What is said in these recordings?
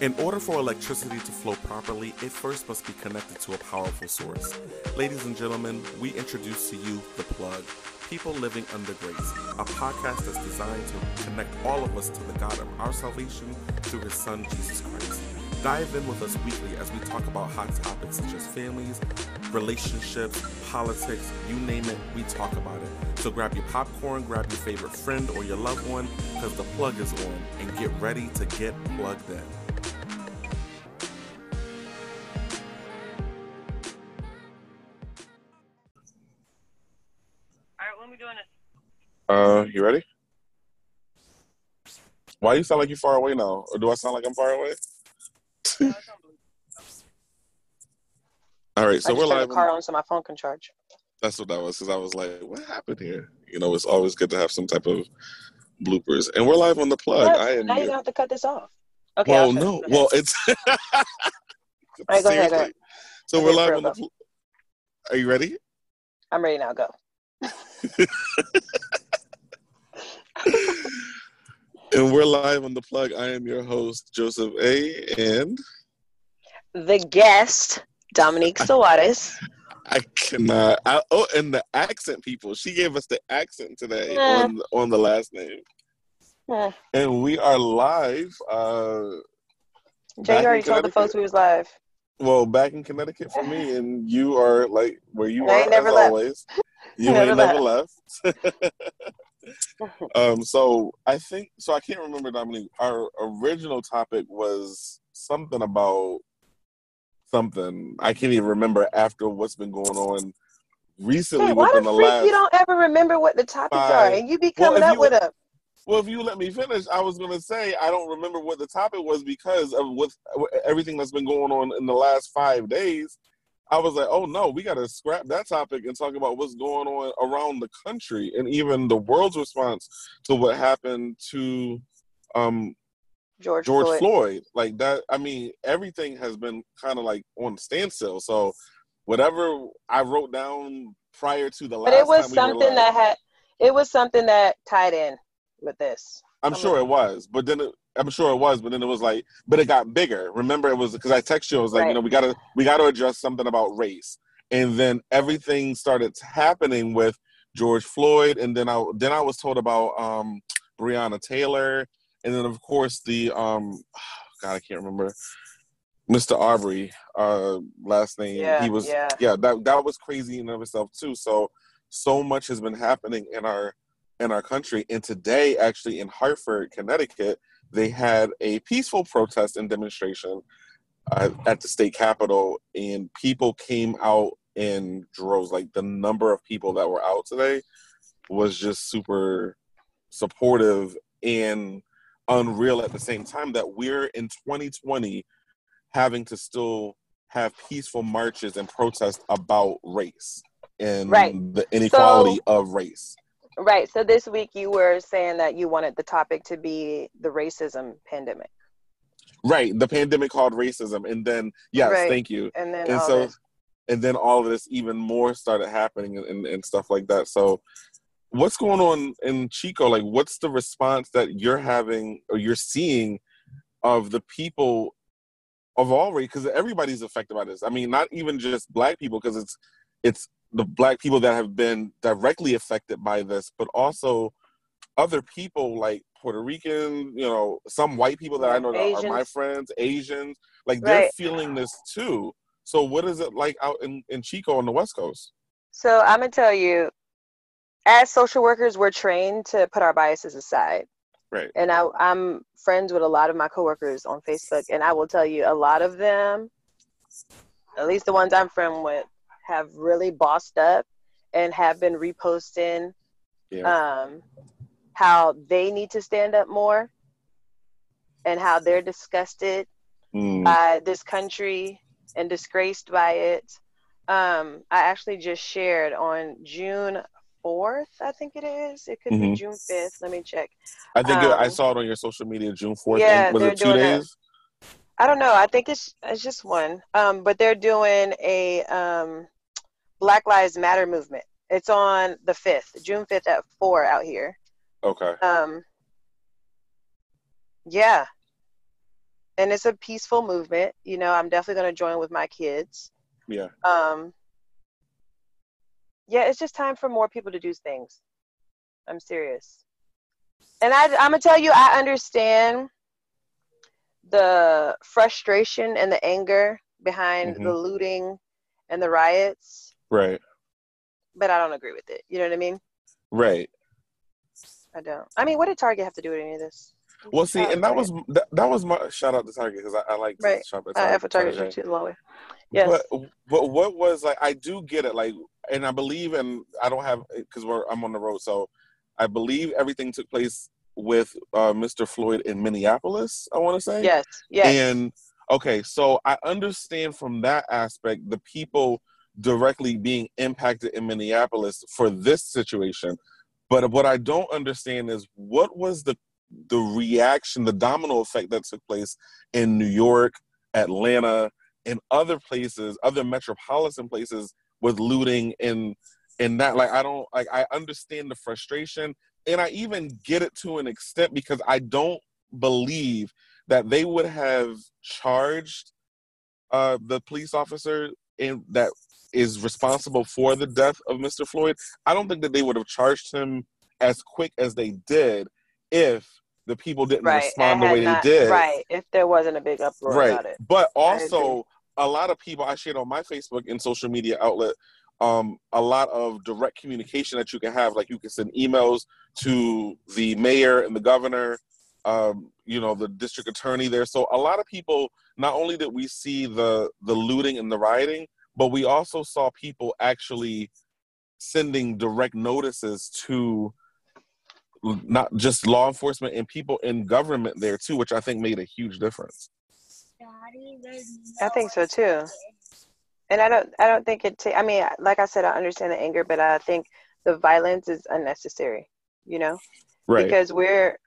In order for electricity to flow properly, it first must be connected to a powerful source. Ladies and gentlemen, we introduce to you The Plug People Living Under Grace, a podcast that's designed to connect all of us to the God of our salvation through His Son, Jesus Christ. Dive in with us weekly as we talk about hot topics such as families, relationships, politics, you name it, we talk about it. So grab your popcorn, grab your favorite friend or your loved one, because the plug is on, and get ready to get plugged in. You ready? Why do you sound like you're far away now? Or do I sound like I'm far away? All right, so we're live. car on- so my phone can charge. That's what that was, because I was like, what happened here? You know, it's always good to have some type of bloopers. And we're live on the plug. Yes, I am now you have to cut this off. Okay. well, no. Well, it's. right, go ahead, go ahead. So Okay, we're live on the. pl- Are you ready? I'm ready now. Go. And we're live on the plug. I am your host, Joseph A. And The guest, Dominique Soares. I cannot. I, oh, and the accent people. She gave us the accent today on on the last name. And we are live. Uh, Jay already told the folks we was live. well, back in Connecticut for me, and you are like where you I are ain't never as left. always. You ain't never left. um, so I think so. I can't remember Dominique. Our original topic was something about something. I can't even remember after what's been going on recently Hey, why the the last. you don't ever remember what the topics are, and you be coming if up you- with a Well, if you let me finish, I was gonna say I don't remember what the topic was because of with everything that's been going on in the last five days. I was like, oh no, we got to scrap that topic and talk about what's going on around the country and even the world's response to what happened to um, George, George Floyd. Floyd. Like that, I mean, everything has been kind of like on standstill. So whatever I wrote down prior to the last, But it was time we something live- that had it was something that tied in with this. I'm I sure it was, but then it, I'm sure it was, but then it was like, but it got bigger. Remember, it was because I texted you. I was like, Right. you know, we gotta we gotta address something about race, and then everything started happening with George Floyd, and then I then I was told about um Breonna Taylor, and then of course the um God I can't remember Mr. Aubrey uh last name. Yeah, he was yeah. yeah that that was crazy in and of itself too. So so much has been happening in our in our country. And today, actually, in Hartford, Connecticut, they had a peaceful protest and demonstration uh, at the state capitol, and people came out in droves. Like the number of people that were out today was just super supportive and unreal at the same time that we're in 2020 having to still have peaceful marches and protests about race and Right. the inequality So- of race. Right. So this week you were saying that you wanted the topic to be the racism pandemic. Right, the pandemic called racism, and then yes, Right. thank you. And then And all so, this. and then all of this even more started happening and, and, and stuff like that. So, what's going on in Chico? Like, what's the response that you're having or you're seeing of the people of all race? Because everybody's affected by this. I mean, not even just black people, because it's it's the black people that have been directly affected by this, but also other people like Puerto Rican, you know, some white people that I know that are my friends, Asians, like they're Right. feeling this too. So what is it like out in, in Chico on the West Coast? So I'm gonna tell you, as social workers, we're trained to put our biases aside. Right. And I, I'm friends with a lot of my coworkers on Facebook, and I will tell you, a lot of them, at least the ones I'm friend with, have really bossed up and have been reposting Yeah. um, how they need to stand up more and how they're disgusted Mm. by this country and disgraced by it. Um, I actually just shared on June 4th, I think it is. It could be Mhm. June 5th. Let me check. I think it, I um, saw it on your social media June fourth. Yeah, was it two days? I don't know. I think it's it's just one. Um, but they're doing a um, Black Lives Matter movement. It's on the 5th, June 5th at 4 out here. Okay. Um, yeah. and it's a peaceful movement. You know, I'm definitely going to join with my kids. Yeah. Um, yeah, it's just time for more people to do things. I'm serious. And I, I'm gonna tell you, I understand the frustration and the anger behind Mhm. the looting and the riots, Right. but I don't agree with it. You know what I mean? Right. I don't. I mean, what did Target have to do with any of this? Well, see, and that was that, that was my shout out to Target because I, I like to Right. shop at Target. for Target Target. too, long way. Yes. But but what was like? I do get it. Like, and I believe, and I don't have because we're I'm on the road, so I believe everything took place with uh, Mr. Floyd in Minneapolis. I want to say. yes. Yes. And okay, so I understand from that aspect the people directly being impacted in Minneapolis for this situation. But what I don't understand is what was the the reaction, the domino effect that took place in New York, Atlanta, and other places, other metropolitan places with looting and and that like I don't like I understand the frustration and I even get it to an extent because I don't believe that they would have charged uh, the police officer in that is responsible for the death of Mr. Floyd. I don't think that they would have charged him as quick as they did if the people didn't right. respond the way not- they did. Right. If there wasn't a big uproar Right. about it. But also a lot of people I shared on my Facebook and social media outlet um, a lot of direct communication that you can have. Like you can send emails to the mayor and the governor, um, you know, the district attorney there. So a lot of people, not only did we see the the looting and the rioting, but we also saw people actually sending direct notices to not just law enforcement and people in government there too, which I think made a huge difference. I think so too. And I don't. I don't think it. Ta- I mean, like I said, I understand the anger, but I think the violence is unnecessary. You know, Right. because we're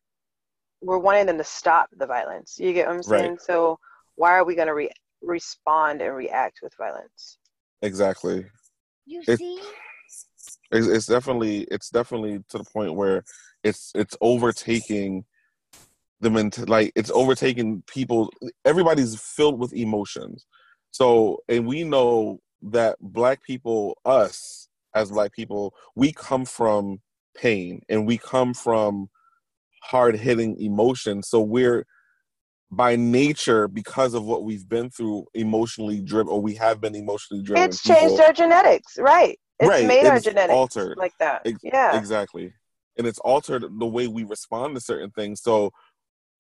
we're wanting them to stop the violence. You get what I'm saying? Right. So why are we going to re- respond and react with violence? exactly. You It- see? It's, it's definitely it's definitely to the point where it's it's overtaking the ment like it's overtaking people. Everybody's filled with emotions. So and we know that black people, us as black people, we come from pain and we come from hard hitting emotions. So we're by nature because of what we've been through emotionally driven or we have been emotionally driven It's changed people. our genetics, right? It's Right, made our it's genetics altered. like that. Ex- yeah. Exactly. And it's altered the way we respond to certain things. So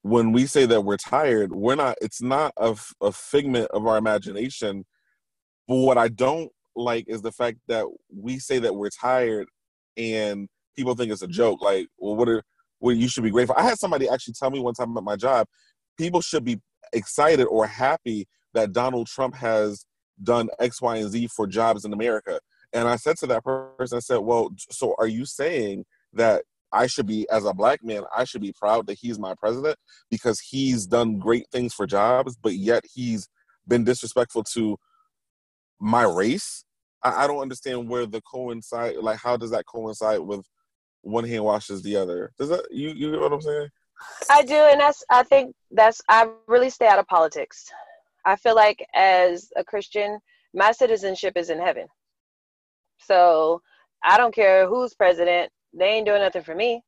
when we say that we're tired, we're not, it's not a, f- a figment of our imagination. But what I don't like is the fact that we say that we're tired and people think it's a joke. Like, well, what are, well, you should be grateful. I had somebody actually tell me one time at my job, people should be excited or happy that Donald Trump has done X, Y, and Z for jobs in America. And I said to that person, I said, Well, so are you saying that I should be, as a black man, I should be proud that he's my president because he's done great things for jobs, but yet he's been disrespectful to my race? I, I don't understand where the coincide, like, how does that coincide with one hand washes the other? Does that, you, you get what I'm saying? I do, and that's I think that's I really stay out of politics. I feel like as a Christian, my citizenship is in heaven. So I don't care who's president, they ain't doing nothing for me.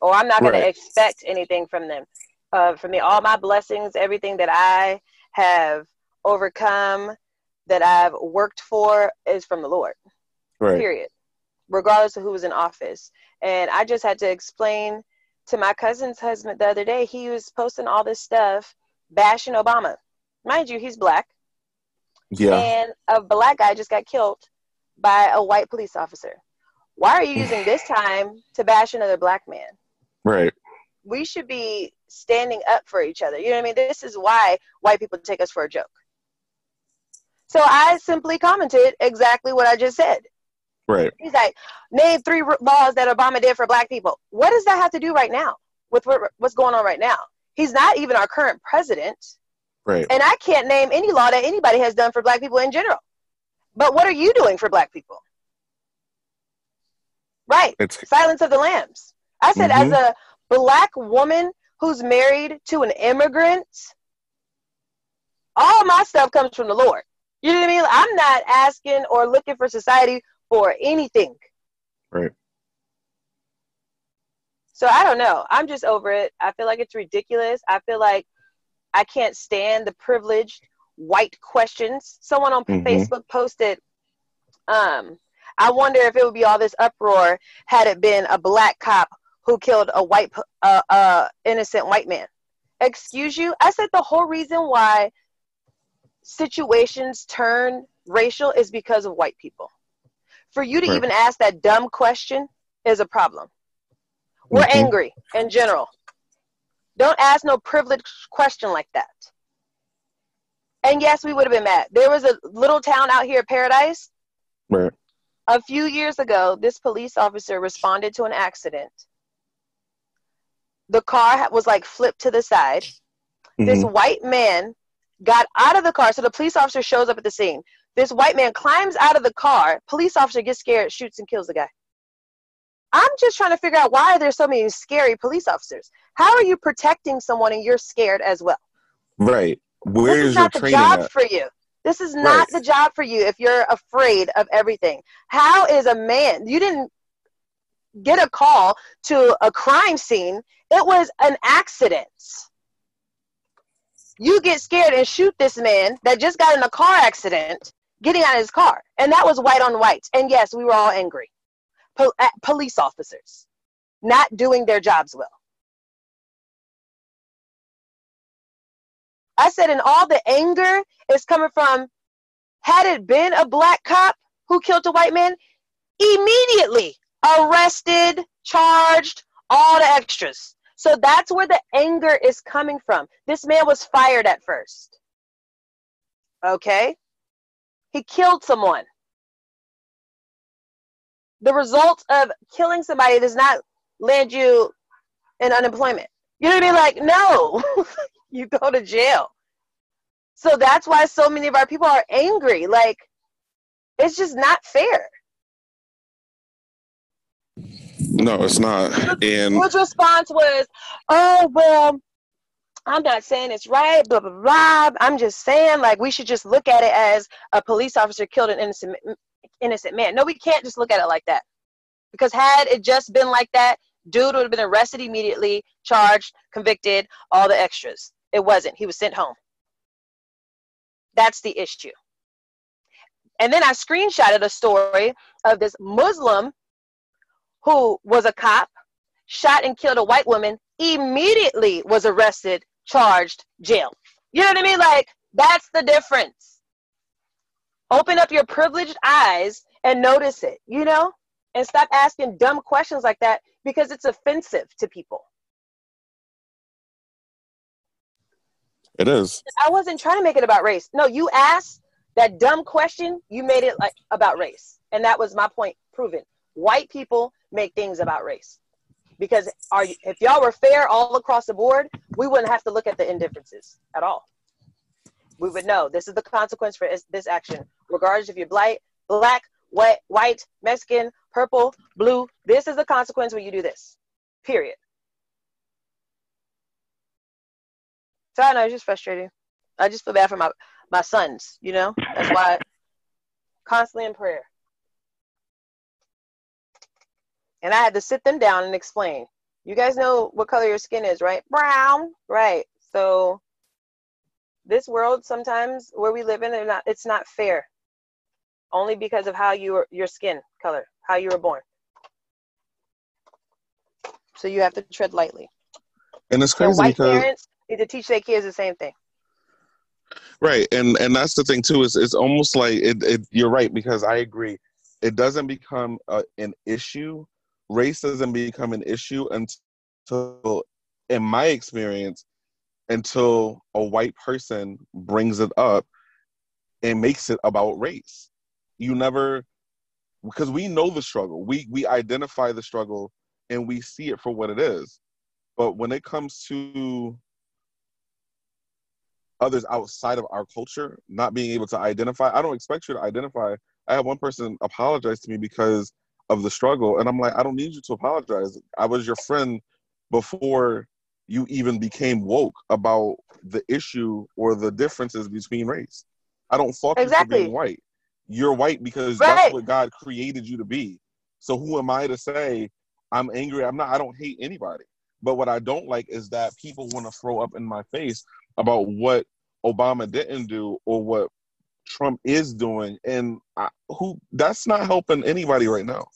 Or I'm not gonna Right. expect anything from them. Uh, for me, all my blessings, everything that I have overcome, that I've worked for is from the Lord Right. period regardless of who was in office and i just had to explain to my cousin's husband the other day he was posting all this stuff bashing obama mind you he's black Yeah. and a black guy just got killed by a white police officer why are you mm. using this time to bash another black man Right. we should be standing up for each other. You know what I mean? This is why white people take us for a joke. So I simply commented exactly what I just said. Right. He's like, name three laws that Obama did for black people. What does that have to do right now with what, what's going on right now? He's not even our current president. Right. And I can't name any law that anybody has done for black people in general. But what are you doing for black people? Right. It's Silence of the Lambs. I said, Mhm. as a black woman who's married to an immigrant, All my stuff comes from the Lord. You know what I mean? I'm not asking or looking for society for anything. Right. So I don't know. I'm just over it. I feel like it's ridiculous. I feel like I can't stand the privileged white questions. Someone on Mhm. Facebook posted, um, I wonder if it would be all this uproar had it been a black cop who killed a white, uh, uh, innocent white man. Excuse you? I said the whole reason why situations turn racial is because of white people. For you to Right. even ask that dumb question is a problem. We're Mhm. angry in general. Don't ask no privileged question like that. And yes, we would have been mad. There was a little town out here, Paradise. Right. A few years ago, this police officer responded to an accident. The car was like flipped to the side. This Mhm. white man got out of the car. So the police officer shows up at the scene. This white man climbs out of the car. Police officer gets scared, shoots, and kills the guy. I'm just trying to figure out why there's so many scary police officers. How are you protecting someone and you're scared as well? Right. Where this is is your not the training job at? for you. This is not Right. the job for you if you're afraid of everything. How is a man? You didn't get a call to a crime scene. It was an accident. You get scared and shoot this man that just got in a car accident getting out of his car. And that was white on white. And yes, we were all angry. At eh, police officers not doing their jobs well. I said, and all the anger is coming from had it been a black cop who killed a white man, immediately arrested, charged, all the extras. So that's where the anger is coming from. This man was fired at first. Okay? He killed someone. The result of killing somebody does not land you in unemployment. You know what I mean? Like, no, you go to jail. So that's why so many of our people are angry. Like, it's just not fair. No, it's not. And His response was, "Oh well, I'm not saying it's right, blah blah blah. I'm just saying like we should just look at it as a police officer killed an innocent innocent man. No, we can't just look at it like that. Because had it just been like that, dude would have been arrested immediately, charged, convicted, all the extras. It wasn't. He was sent home. That's the issue. And then I screenshotted a story of this Muslim who was a cop, shot and killed a white woman, immediately was arrested, charged, jail. You know what I mean? Like, that's the difference. Open up your privileged eyes and notice it, you know? And stop asking dumb questions like that because it's offensive to people. it is. I wasn't trying to make it about race. No, you asked that dumb question, you made it like about race. And that was my point proven. White people make things about race. Because are you, if y'all were fair all across the board, we wouldn't have to look at the indifferences at all. We would know this is the consequence for this, action, regardless if you're black, black, white, white, Mexican, purple, blue. This is the consequence when you do this. Period. So I know it's just frustrating. I just feel bad for my my sons. You know, that's why constantly in prayer. And I had to sit them down and explain. You guys know what color your skin is, right? Brown, right? So this world sometimes where we live in, not. It's not fair. Only because of how you were, your skin color, how you were born. So you have to tread lightly. And it's crazy white because parents need to teach their kids the same thing. right, and and that's the thing too. Is it's almost like it, it. You're right because I agree. It doesn't become a, an issue. Doesn't become an issue until, in my experience, until a white person brings it up and makes it about race. You never, because we know the struggle. We we identify the struggle and we see it for what it is. But when it comes to others outside of our culture not being able to identify, I don't expect you to identify. I had one person apologize to me because of the struggle, and I'm like, I don't need you to apologize. I was your friend before you even became woke about the issue or the differences between race. I don't fault Exactly. you for being white. You're white because Right. that's what God created you to be. So who am I to say I'm angry? I'm not. I don't hate anybody. But what I don't like is that people want to throw up in my face about what Obama didn't do or what Trump is doing, and I, who that's not helping anybody right now.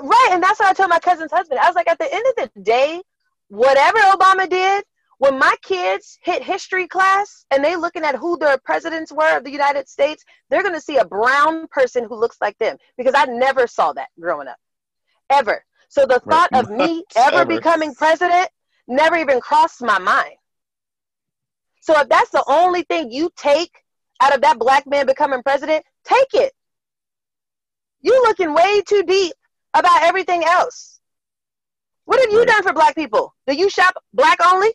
Right, and that's what I told my cousin's husband. I was like, at the end of the day, whatever Obama did, when my kids hit history class and they looking at who the presidents were of the United States, they're gonna see a brown person who looks like them because I never saw that growing up, ever. So the Right. thought of me ever Ever. becoming president never even crossed my mind. So if that's the only thing you take out of that black man becoming president, take it. You looking way too deep about everything else. What have you done for black people? Do you shop black only?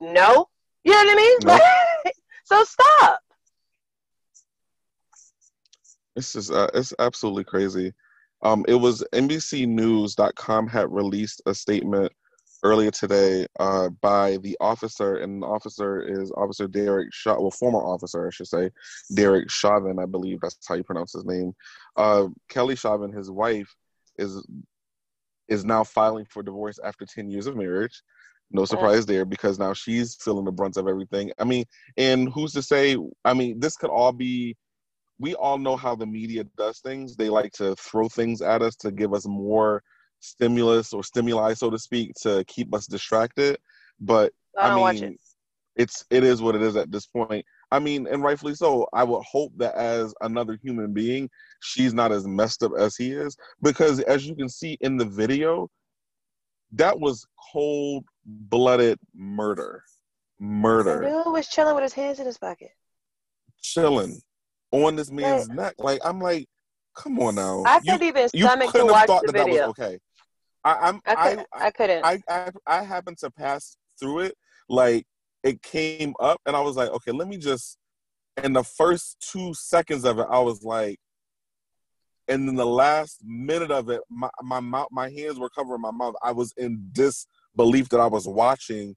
No. You know what I mean? No. so stop. It's just uh, it's absolutely crazy. Um, it was NBCNews.com had released a statement earlier today uh, by the officer, and the officer is Officer Derek Shaw, well, former officer, I should say, Derek Chauvin, I believe that's how you pronounce his name. Uh, Kelly Chauvin, his wife, is is now filing for divorce after 10 years of marriage. No surprise there because now she's feeling the brunt of everything. I mean, and who's to say? I mean, this could all be we all know how the media does things. They like to throw things at us to give us more stimulus or stimuli, so to speak, to keep us distracted. But I I mean, it. it's it is what it is at this point. I mean, and rightfully so. I would hope that as another human being, she's not as messed up as he is, because as you can see in the video, that was cold blooded murder, murder, Dude was chilling with his hands in his pocket. chilling on this man's neck. Like I'm like, come on now. I You- couldn't even you stomach to watch thought the video. okay. I, I'm I, I, could, I, couldn't. I, I I happened to pass through it. Like it came up, and I was like, okay, let me just. In the first two seconds of it, I was like, and then the last minute of it, my my mouth, my hands were covering my mouth. I was in disbelief that I was watching.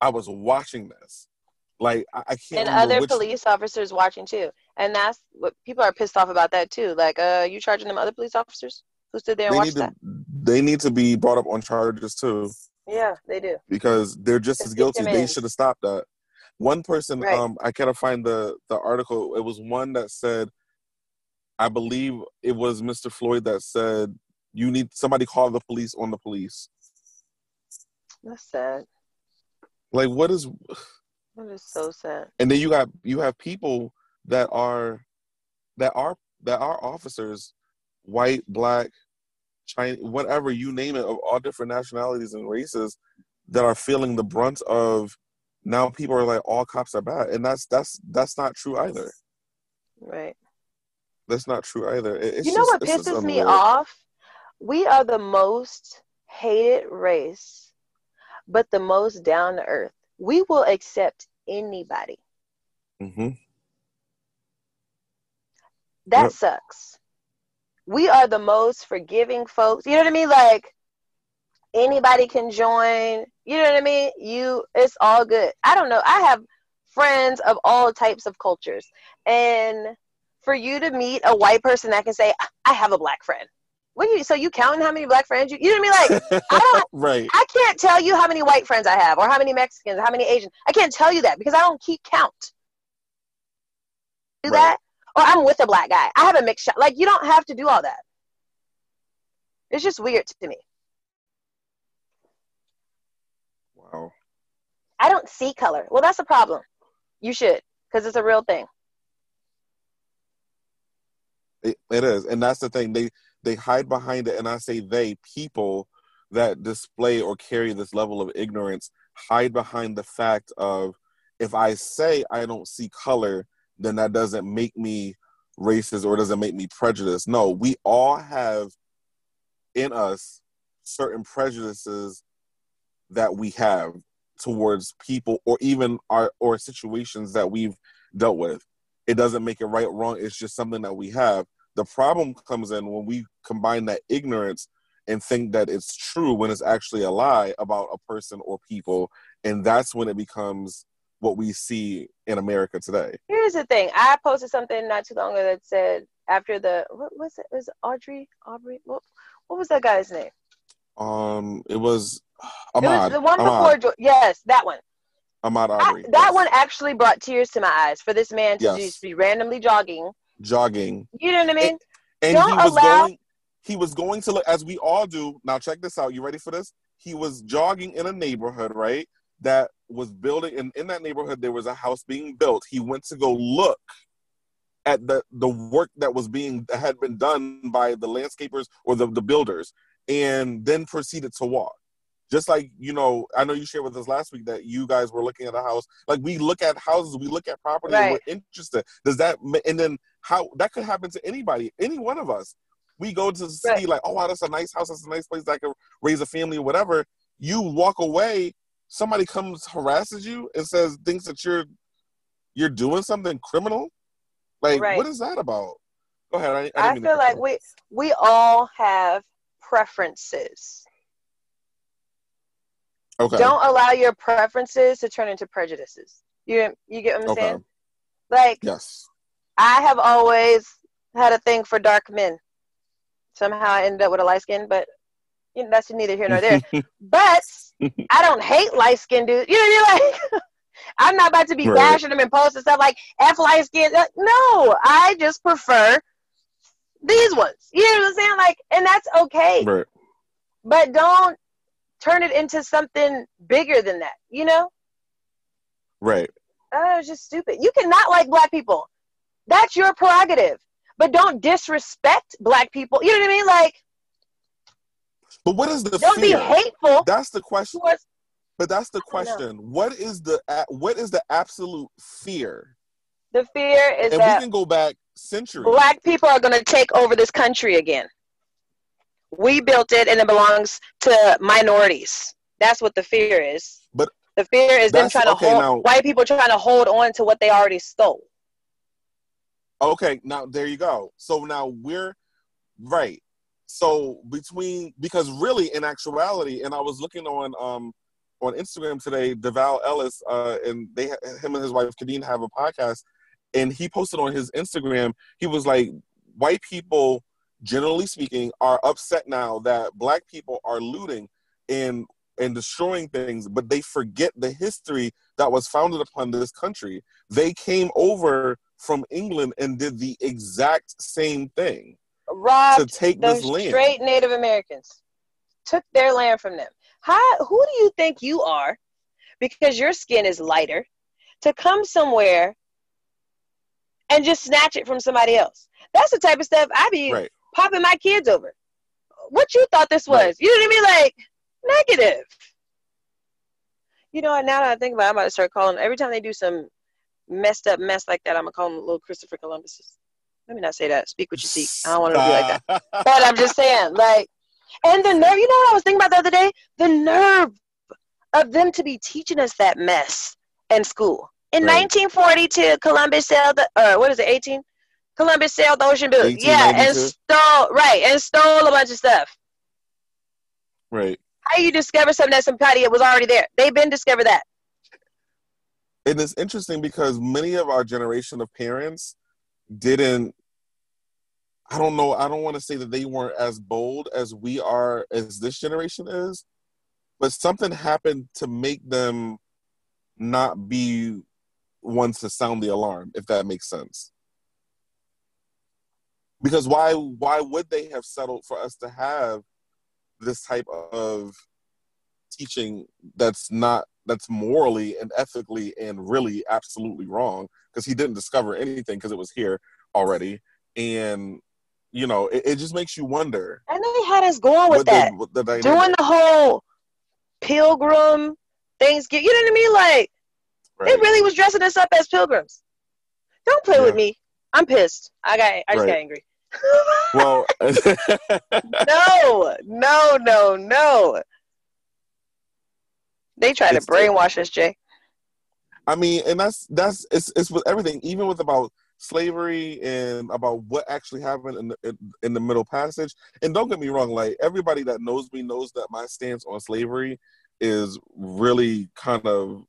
I was watching this. Like I, I can't. and other which, police officers watching too. And that's what people are pissed off about that too. Like, uh, you charging them other police officers who stood there and They watched need that? They need to be brought up on charges too. Yeah, they do. because they're just as guilty. They should have stopped that. One person, Right. um, I find the the article. It was one that said, I believe it was Mr. Floyd that said, "You need somebody call the police on the police." That's sad. Like, what is? That is so sad. And then you got you have people that are that are that are officers, white, black, Chinese, whatever you name it, of all different nationalities and races, that are feeling the brunt of. Now people are like, all cops are bad, and that's that's that's not true either. Right. That's not true either. It's you know just- what pisses me off? We are the most hated race, but the most down to earth. We will accept anybody. Mhm. That Yep. sucks. We are the most forgiving folks. You know what I mean? Like anybody can join. You know what I mean? You it's all good. I don't know. I have friends of all types of cultures. And for you to meet a white person that can say, I have a black friend. What do you so you counting how many black friends you you know what I mean? Like I don't right. I can't tell you how many white friends I have or how many Mexicans, how many Asians. I can't tell you that because I don't keep count. Do Right. that? Or I'm with a black guy. I have a mixed shot. Like you don't have to do all that. It's just weird to me. Wow. I don't see color. Well, that's a problem. You should because it's a real thing. It, it is, and that's the thing. They they hide behind it, and I say they people that display or carry this level of ignorance hide behind the fact of if I say I don't see color, then that doesn't make me racist or doesn't make me prejudiced. No, we all have in us certain prejudices that we have towards people or even our or situations that we've dealt with. It doesn't make it right or wrong. It's just something that we have. The problem comes in when we combine that ignorance and think that it's true when it's actually a lie about a person or people and that's when it becomes what we see in america today Here's the thing. I posted something not too long ago that said after the what was it? Was it Audrey? Aubrey? What, what was that guy's name? um it was It Ahmaud was the one Ahmaud, before. Yes, that one. Ahmaud I- that yes. one actually brought tears to my eyes for this man to Yes. just be randomly jogging. jogging You know what I mean? and Don't he was allow- going he was going to look as we all do now check this out you ready for this he was jogging in a neighborhood right that was building and in that neighborhood there was a house being built. He went to go look at the the work that was being that had been done by the landscapers or the, the builders and then proceeded to walk. Just like you know i know you shared with us last week that you guys were looking at a house. Like we look at houses we look at property and Right. we're interested. Does that and then how that could happen to anybody any one of us. We go to see Right. like oh wow that's a nice house. That's a nice place that I could raise a family or whatever. You walk away somebody comes harasses you and says thinks that you're you're doing something criminal like Right. what is that about go ahead i, I, I feel like we we all have preferences. okay Don't allow your preferences to turn into prejudices. You you get what I'm Okay. saying? Like yes I have always had a thing for dark men. Somehow I ended up with a light skin, but you know, that's neither here nor there. but I don't hate light skinned dudes. You know what I mean? Like I'm not about to be Right. bashing them and posting stuff like F light skin. Uh, No, I just prefer these ones. You know what I'm saying? Like, and that's okay. right But don't turn it into something bigger than that. You know? right Oh, it's just stupid. You cannot like black people. That's your prerogative. But don't disrespect black people. You know what I mean? Like, but what is the fear? don't fear be hateful that's the question but that's the question what is the what is the absolute fear The fear is and we can go back centuries black people are going to take over this country again. We built it and it belongs to minorities. That's what the fear is. But the fear is them trying to okay, hold now- white people trying to hold on to what they already stole. Okay, now there you go. So now we're right. So between because really in actuality, and I was looking on um on Instagram today, Devale Ellis, uh, and they him and his wife Khadeen have a podcast, and he posted on his Instagram. He was like, white people, generally speaking, are upset now that black people are looting and and destroying things, but they forget the history that was founded upon this country. They came over from England and did the exact same thing to take those this land. straight Native Americans, took their land from them. How? Who do you think you are? Because your skin is lighter, to come somewhere and just snatch it from somebody else. That's the type of stuff I be Right. popping my kids over. What you thought this was? Right. You know what I mean? Like negative. You know, what, now that I think about it, I'm about to start calling every time they do some messed up mess like that, I'm gonna call them little Christopher Columbuses. Let me not say that. Speak what you seek. I don't want to be like that. that. But I'm just saying, like, and the nerve. You know what I was thinking about the other day? The nerve of them to be teaching us that mess in school. In Right. 1942, Columbus sailed the, uh, what is it, 18? Columbus sailed the ocean blue. Yeah, and stole, right, and stole a bunch of stuff. right. How you discover something that somebody it was already there? They've been discovered that. And it's interesting because many of our generation of parents didn't I don't know, I don't want to say that they weren't as bold as we are as this generation is, but something happened to make them not be ones to sound the alarm, if that makes sense. Because why why would they have settled for us to have this type of teaching that's not that's morally and ethically and really absolutely wrong? Because he didn't discover anything because it was here already. And you know it, it just makes you wonder And they had us going with that. the, the Doing the whole pilgrim Thanksgiving. You know what I mean? Like, right. They really was dressing us up as pilgrims. Don't play with me. I'm pissed. I got. I just Right. got angry. well no, no, no, no. They try to brainwash us, Jay. I mean, and that's that's it's it's with everything, even with about slavery and about what actually happened in the, in the Middle Passage. And don't get me wrong, like everybody that knows me knows that my stance on slavery is really kind of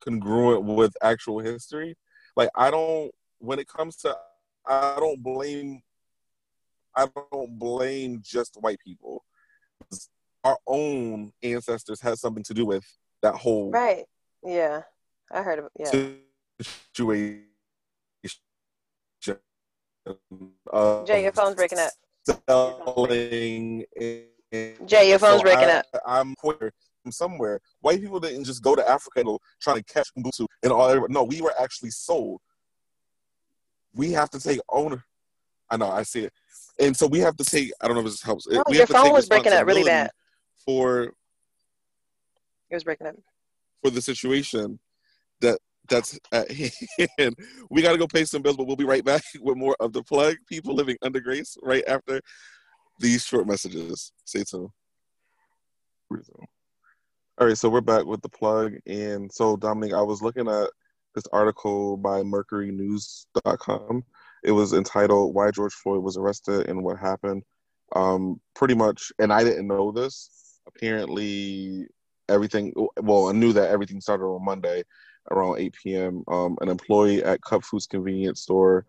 congruent with actual history. Like I don't when it comes to I don't blame I don't blame just white people. Our own ancestors had something to do with that whole right. Yeah, I heard of yeah situation. Jay, your phone's breaking up. Selling. Jay, your phone's so breaking I, up. I'm queer from somewhere. White people didn't just go to Africa trying to catch Ubuntu and all. No, we were actually sold. We have to take owner. I know, I see it, and so we have to take. I don't know if this helps. We your phone was breaking up really bad. For it was breaking up for the situation that that's at hand. We got to go pay some bills, but we'll be right back with more of the plug. People living under grace right after these short messages. Stay tuned. All right, so we're back with the plug. And so, Dominic, I was looking at this article by MercuryNews.com. It was entitled Why George Floyd Was Arrested and What Happened. Um, pretty much, and I didn't know this. Apparently, everything, well, I knew that everything started on Monday around 8 p.m. Um, an employee at Cup Foods convenience store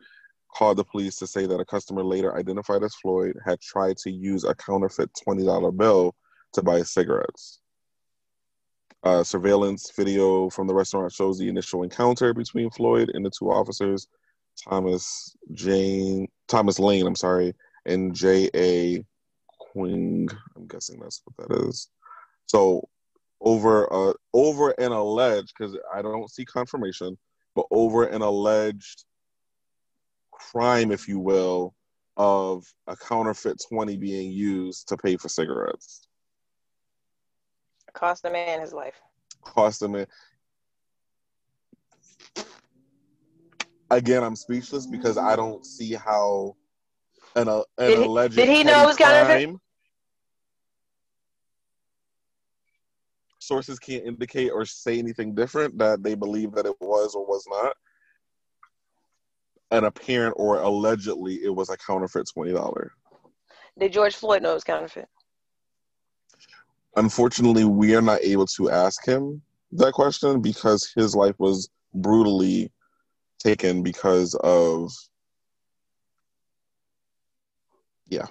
called the police to say that a customer later identified as Floyd had tried to use a counterfeit $20 bill to buy cigarettes. Uh, surveillance video from the restaurant shows the initial encounter between Floyd and the two officers, Thomas Jane Thomas Lane, I'm sorry, and J. A. Kueng. I'm guessing that's what that is. So over uh over an alleged because I don't see confirmation, but over an alleged crime, if you will, of a counterfeit twenty being used to pay for cigarettes. Cost a man his life. Cost a man. Again, I'm speechless because I don't see how an, an did alleged. He, did he know it was counterfeit? Sources can't indicate or say anything different that they believe that it was or was not an apparent or allegedly it was a counterfeit twenty dollar. Did George Floyd know it was counterfeit? Unfortunately, we are not able to ask him that question because his life was brutally taken because of yeah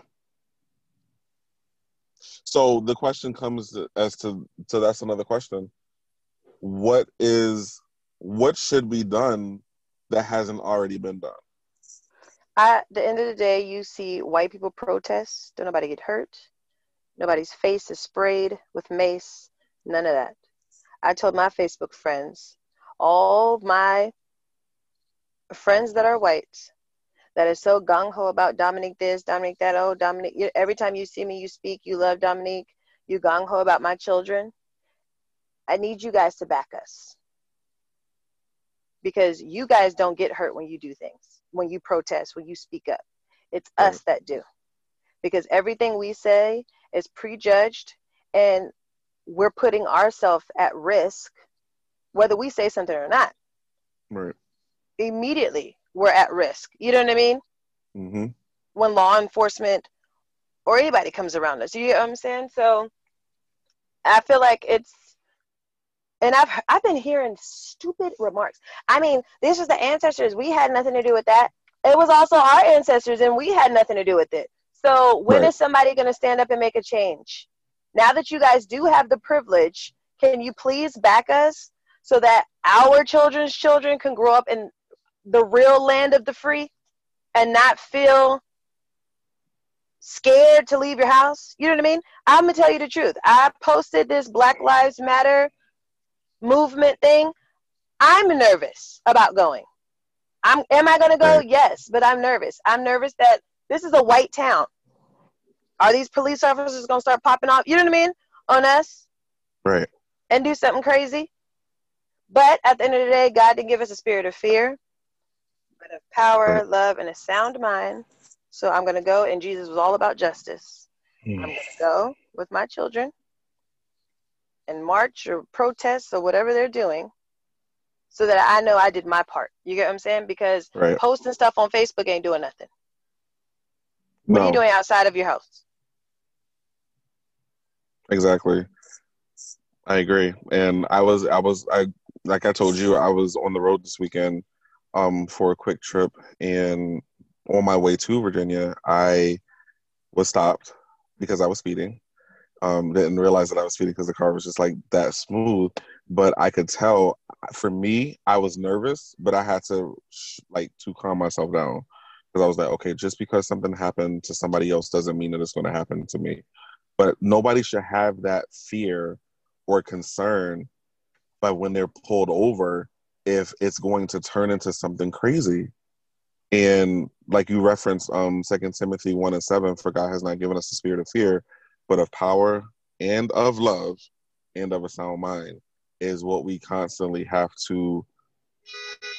so the question comes as to so that's another question. What is what should be done that hasn't already been done? At the end of the day, you see white people protest. Don't nobody get hurt. Nobody's face is sprayed with mace. None of that. I told my Facebook friends, all my friends that are white, that is so gung ho about Dominique this, Dominique that. Oh, Dominique, every time you see me, you speak, you love Dominique, you gung ho about my children. I need you guys to back us because you guys don't get hurt when you do things, when you protest, when you speak up. It's right. us that do because everything we say is prejudged and we're putting ourselves at risk whether we say something or not. Right. Immediately we're at risk. You know what I mean? Mm-hmm. When law enforcement or anybody comes around us, you know what I'm saying? So I feel like it's, and I've I've been hearing stupid remarks. I mean, this was the ancestors. We had nothing to do with that. It was also our ancestors, and we had nothing to do with it. So when right. is somebody going to stand up and make a change? Now that you guys do have the privilege, can you please back us so that our children's children can grow up in the real land of the free and not feel scared to leave your house. You know what I mean? I'm gonna tell you the truth. I posted this Black Lives Matter movement thing. I'm nervous about going. I'm am I gonna go? Yes, but I'm nervous. I'm nervous that this is a white town. Are these police officers gonna start popping off? You know what I mean? On us? Right. And do something crazy. But at the end of the day, God didn't give us a spirit of fear but of power, love, and a sound mind. So I'm going to go, and Jesus was all about justice. Mm. I'm going to go with my children and march or protest or whatever they're doing so that I know I did my part. You get what I'm saying? Because Right. posting stuff on Facebook ain't doing nothing. What are you doing outside of your house? exactly. I agree. And I was, I was, I like I told you, I was on the road this weekend, um, for a quick trip, and on my way to Virginia, I was stopped because I was speeding. Um, didn't realize that I was speeding because the car was just like that smooth. But I could tell. For me, I was nervous, but I had to like to calm myself down because I was like, okay, just because something happened to somebody else doesn't mean that it's going to happen to me. But nobody should have that fear or concern. But when they're pulled over, if it's going to turn into something crazy, and like you referenced, um, Second Timothy one and seven, for God has not given us the spirit of fear, but of power and of love and of a sound mind, is what we constantly have to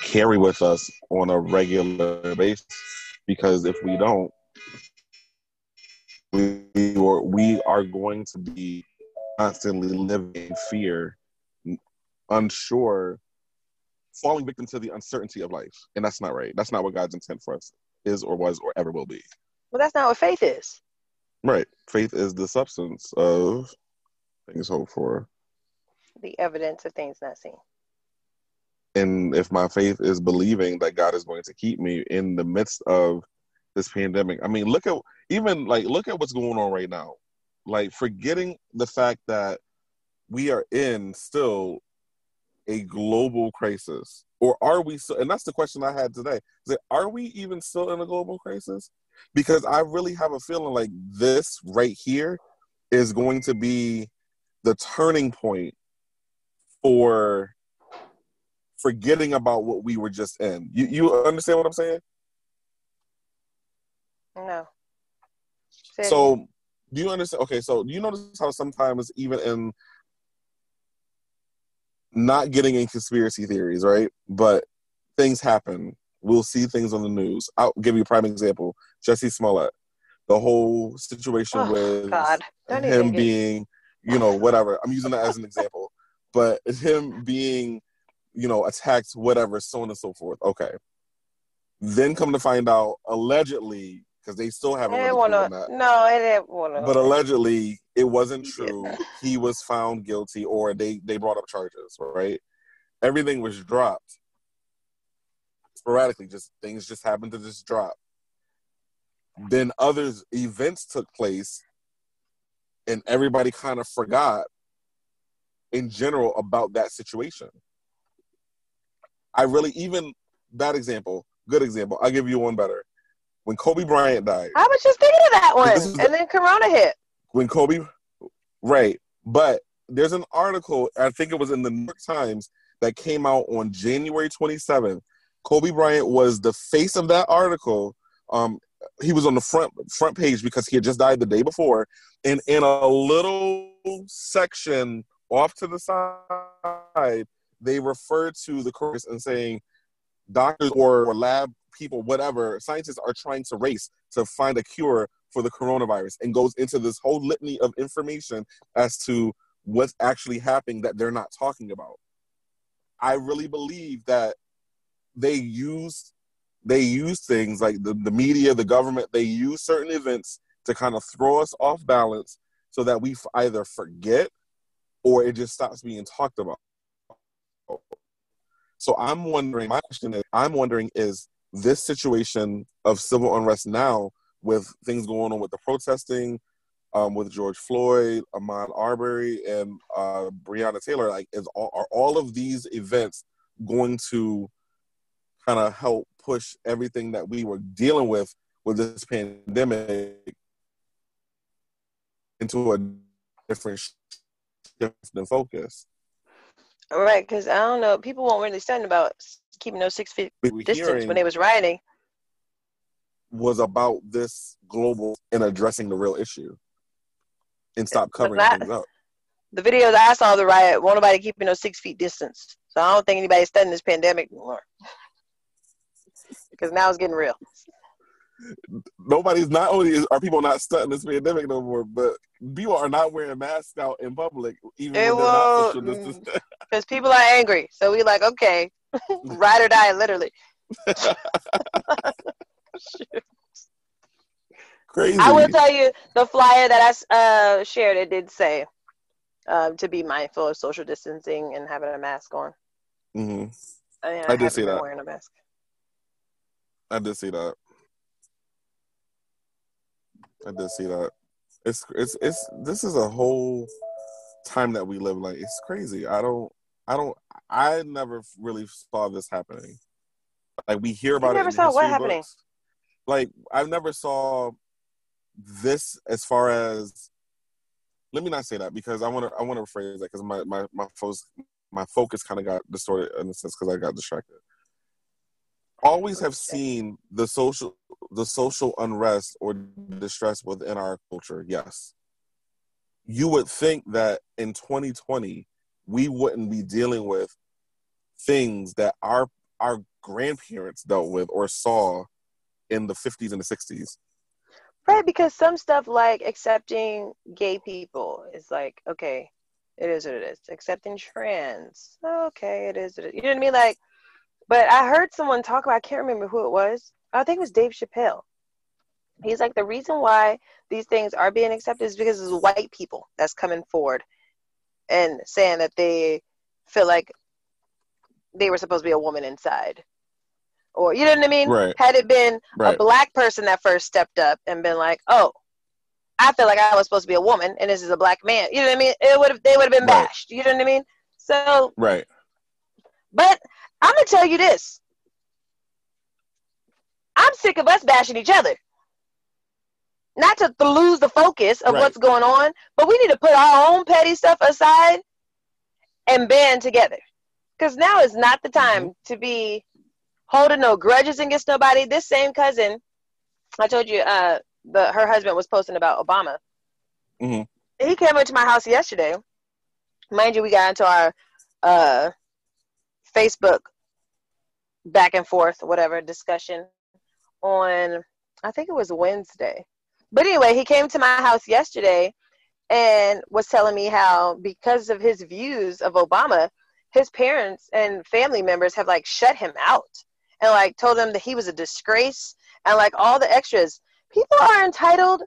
carry with us on a regular basis. Because if we don't, we are, we are going to be constantly living in fear, unsure, falling victim to the uncertainty of life. And that's not right. That's not what God's intent for us is or was or ever will be. Well, that's not what faith is. Right. Faith is the substance of things hoped for. The evidence of things not seen. And if my faith is believing that God is going to keep me in the midst of this pandemic, I mean, look at even like look at what's going on right now. Like forgetting the fact that we are in still a global crisis, or are we? So, and that's the question I had today: is that are we even still in a global crisis? Because I really have a feeling like this right here is going to be the turning point for forgetting about what we were just in. You you understand what I'm saying? No. Say. So do you understand? Okay, so do you notice how sometimes even in not getting in conspiracy theories, right? But things happen. We'll see things on the news. I'll give you a prime example. Jussie Smollett, the whole situation Oh, with God. Him being, you know, whatever. I'm using that as an example, but him being, you know, attacked, whatever, so on and so forth. Okay. Then come to find out, allegedly, because they still haven't really wanna, No, it didn't want to. but allegedly it wasn't Yeah. true. He was found guilty or they they brought up charges right? Everything was dropped sporadically. Just things just happened to just drop. Then others events took place and everybody kind of forgot in general about that situation. I really even that example good example i'll give you one better when kobe bryant died I was just thinking of that one, is the- and then Corona hit. when Kobe, right? But there's an article, I think it was in the New York Times, that came out on January 27th. Kobe Bryant was the face of that article. Um, he was on the front front page because he had just died the day before, and in a little section off to the side, they referred to the course and saying doctors or, or lab people, whatever, scientists are trying to race to find a cure for the coronavirus and goes into this whole litany of information as to what's actually happening that they're not talking about. I really believe that they use they use things like the, the media, the government, they use certain events to kind of throw us off balance so that we either forget or it just stops being talked about. So I'm wondering, my question is, I'm wondering, is this situation of civil unrest now with things going on with the protesting, um, with George Floyd, Ahmaud Arbery, and uh, Breonna Taylor, like, is all, are all of these events going to kind of help push everything that we were dealing with with this pandemic into a different shift in focus? Right, because I don't know. People weren't really studying about keeping those six feet We distance when they was rioting. was about this global and addressing the real issue and stop covering not- things up. The videos I saw the riot, won't nobody keeping those six feet distance. So I don't think anybody's studying this pandemic anymore. Because now it's getting real. nobody's not only is, are people not studying this pandemic no more, but people are not wearing masks out in public, even when they're not social mm, distance. Because people are angry. So we like, okay, Ride or die, literally. Crazy. I will tell you the flyer that I uh, shared. It did say um, to be mindful of social distancing and having a mask on. hmm I, mean, I did see that. Wearing a mask. I did see that. I did see that. It's it's it's this is a whole time that we live like it's crazy. I don't I don't I never really saw this happening. Like we hear about it. never saw what happening? books. Like I never saw this as far as let me not say that because I want to I want to rephrase that because my my my focus my focus kind of got distorted in a sense because I got distracted. Always have seen the social the social unrest or distress within our culture. Yes, you would think that in 2020 we wouldn't be dealing with things that our our grandparents dealt with or saw in the 50s and the 60s. Right, because some stuff like accepting gay people is like, okay, it is what it is. Accepting trans, okay, it is what it is. You know what I mean? Like, but I heard someone talk about, I can't remember who it was. I think it was Dave Chappelle. He's like, the reason why these things are being accepted is because it's white people that's coming forward and saying that they feel like they were supposed to be a woman inside. Or, you know what I mean? Right. Had it been a black person that first stepped up and been like, "Oh, I feel like I was supposed to be a woman, and this is a black man," you know what I mean? It would have they would have been Right. bashed. You know what I mean? So, Right. but I'm gonna tell you this: I'm sick of us bashing each other. Not to, lose the focus of Right. what's going on, but we need to put our own petty stuff aside and band together. Because now is not the time to be holding no grudges against nobody. This same cousin, I told you, uh, the her husband was posting about Obama. Mhm. He came into my house yesterday. Mind you, we got into our uh, Facebook back and forth, whatever discussion on. I think it was Wednesday. But anyway, he came to my house yesterday and was telling me how because of his views of Obama, his parents and family members have like shut him out and like told him that he was a disgrace and like all the extras. People are entitled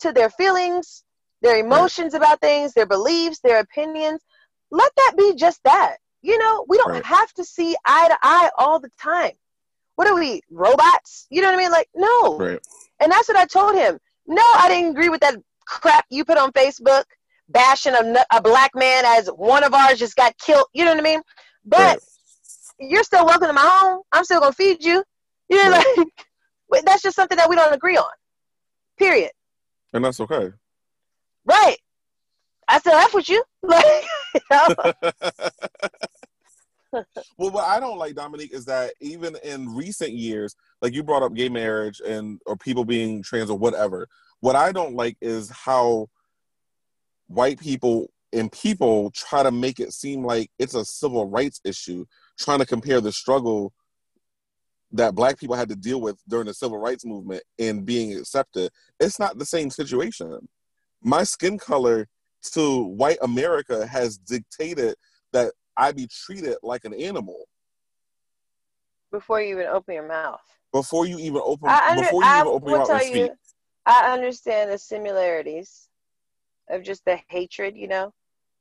to their feelings, their emotions about things, their beliefs, their opinions. Let that be just that. You know, we don't Right. have to see eye to eye all the time. What are we, robots? You know what I mean? Like, no. Right. And that's what I told him. No, I didn't agree with that crap you put on Facebook, bashing a, a black man as one of ours just got killed. You know what I mean? But Right. you're still welcome to my home. I'm still gonna feed you. You know, Right. like that's just something that we don't agree on. Period. And that's okay. Right. I still F with you. Like, you know? well, what I don't like, Dominique, is that even in recent years, like you brought up gay marriage and or people being trans or whatever. What I don't like is how white people and people try to make it seem like it's a civil rights issue, trying to compare the struggle that black people had to deal with during the civil rights movement and being accepted. It's not the same situation. My skin color to white America has dictated that I be treated like an animal Before you even open your mouth. before you even open I, under, before you I even open your mouth and speak. you, I understand the similarities of just the hatred, you know.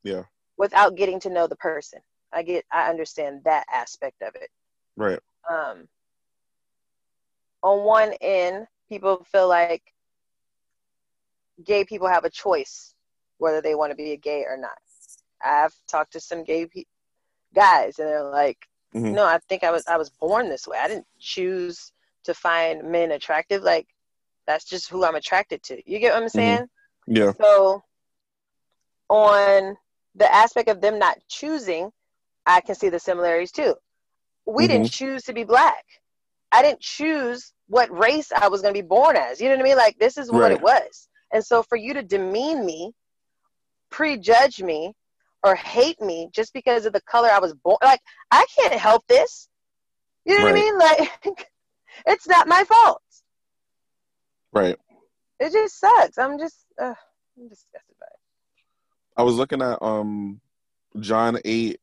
Yeah. Without getting to know the person, I get, I understand that aspect of it. Right. Um, on one end, people feel like gay people have a choice whether they want to be a gay or not. I've talked to some gay pe- guys, and they're like, Mhm. "No, I think I was I was born this way. I didn't choose to find men attractive. Like that's just who I'm attracted to. You get what I'm saying? Yeah. So, on the aspect of them not choosing, I can see the similarities too. We didn't choose to be black. I didn't choose what race I was going to be born as. You know what I mean? Like, this is what Right. it was. And so, for you to demean me, prejudge me, or hate me just because of the color I was born, like, I can't help this. You know what I mean? Like, it's not my fault. Right. It just sucks. I'm just, uh, I'm disgusted by it. I was looking at um John 8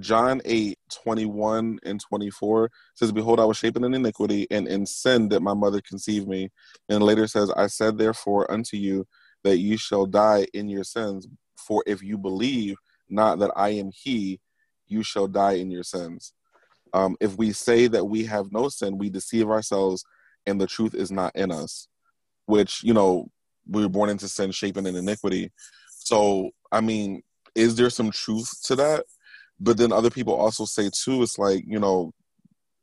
John 8, 21 and 24 says, Behold, I was shapen in iniquity, and in sin that my mother conceived me. And later says, I said therefore unto you that you shall die in your sins. For if you believe not that I am he, you shall die in your sins. Um, if we say that we have no sin, we deceive ourselves, and the truth is not in us. Which, you know, we were born into sin, shapen in iniquity. So, I mean, is there some truth to that? But then other people also say too, it's like you know,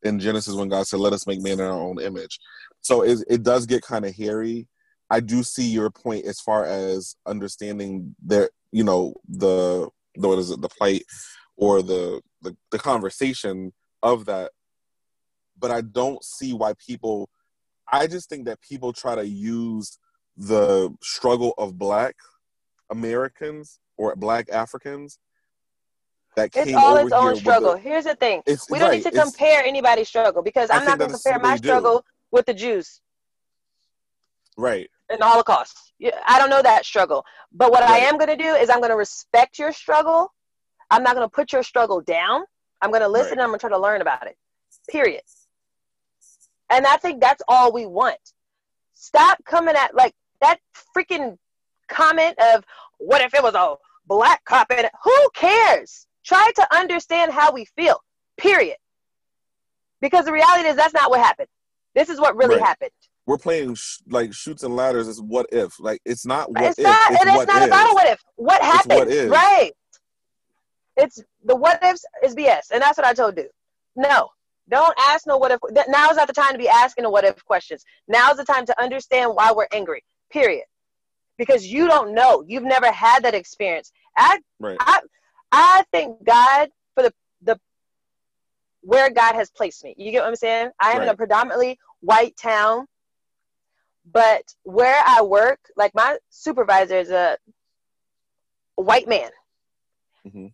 in Genesis when God said, "Let us make man in our own image," so it it does get kind of hairy. I do see your point as far as understanding that you know the the what is it the plight or the, the the conversation of that, but I don't see why people. I just think that people try to use the struggle of Black Americans or Black Africans that came it's all its own struggle. The, Here's the thing: we don't right, need to compare anybody's struggle because I'm not going to compare my struggle do. with the Jews. Right. In the Holocaust, I don't know that struggle. But what right. I am going to do is I'm going to respect your struggle. I'm not going to put your struggle down. I'm going to listen right. and I'm going to try to learn about it. Period. And I think that's all we want. Stop coming at like that freaking comment of what if it was a black cop and who cares? Try to understand how we feel, period. Because the reality is that's not what happened. This is what really right. happened. We're playing sh- like Chutes and Ladders is what if. Like it's not what it's if. Not, it's and it's not about a what if. What happened? What is. Right. It's the what ifs is BS. And that's what I told you. No. Don't ask no what if. Now is not the time to be asking the what if questions. Now is the time to understand why we're angry. Period. Because you don't know. You've never had that experience. I, right. I, I thank God for the the where God has placed me. You get what I'm saying? I am right. in a predominantly white town, but where I work, like my supervisor is a white man. Mm-hmm.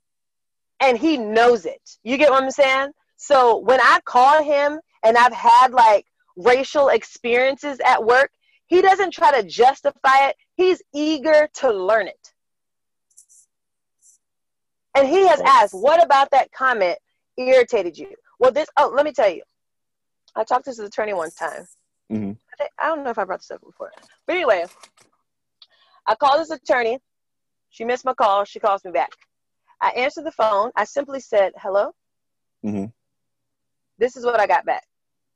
And he knows it. You get what I'm saying? So when I call him and I've had like racial experiences at work, he doesn't try to justify it. He's eager to learn it. And he has asked, what about that comment irritated you? Well, this, oh, let me tell you. I talked to this attorney one time. Mm-hmm. I don't know if I brought this up before. But anyway, I called this attorney. She missed my call. She calls me back. I answered the phone. I simply said, hello. Mm-hmm. This is what I got back.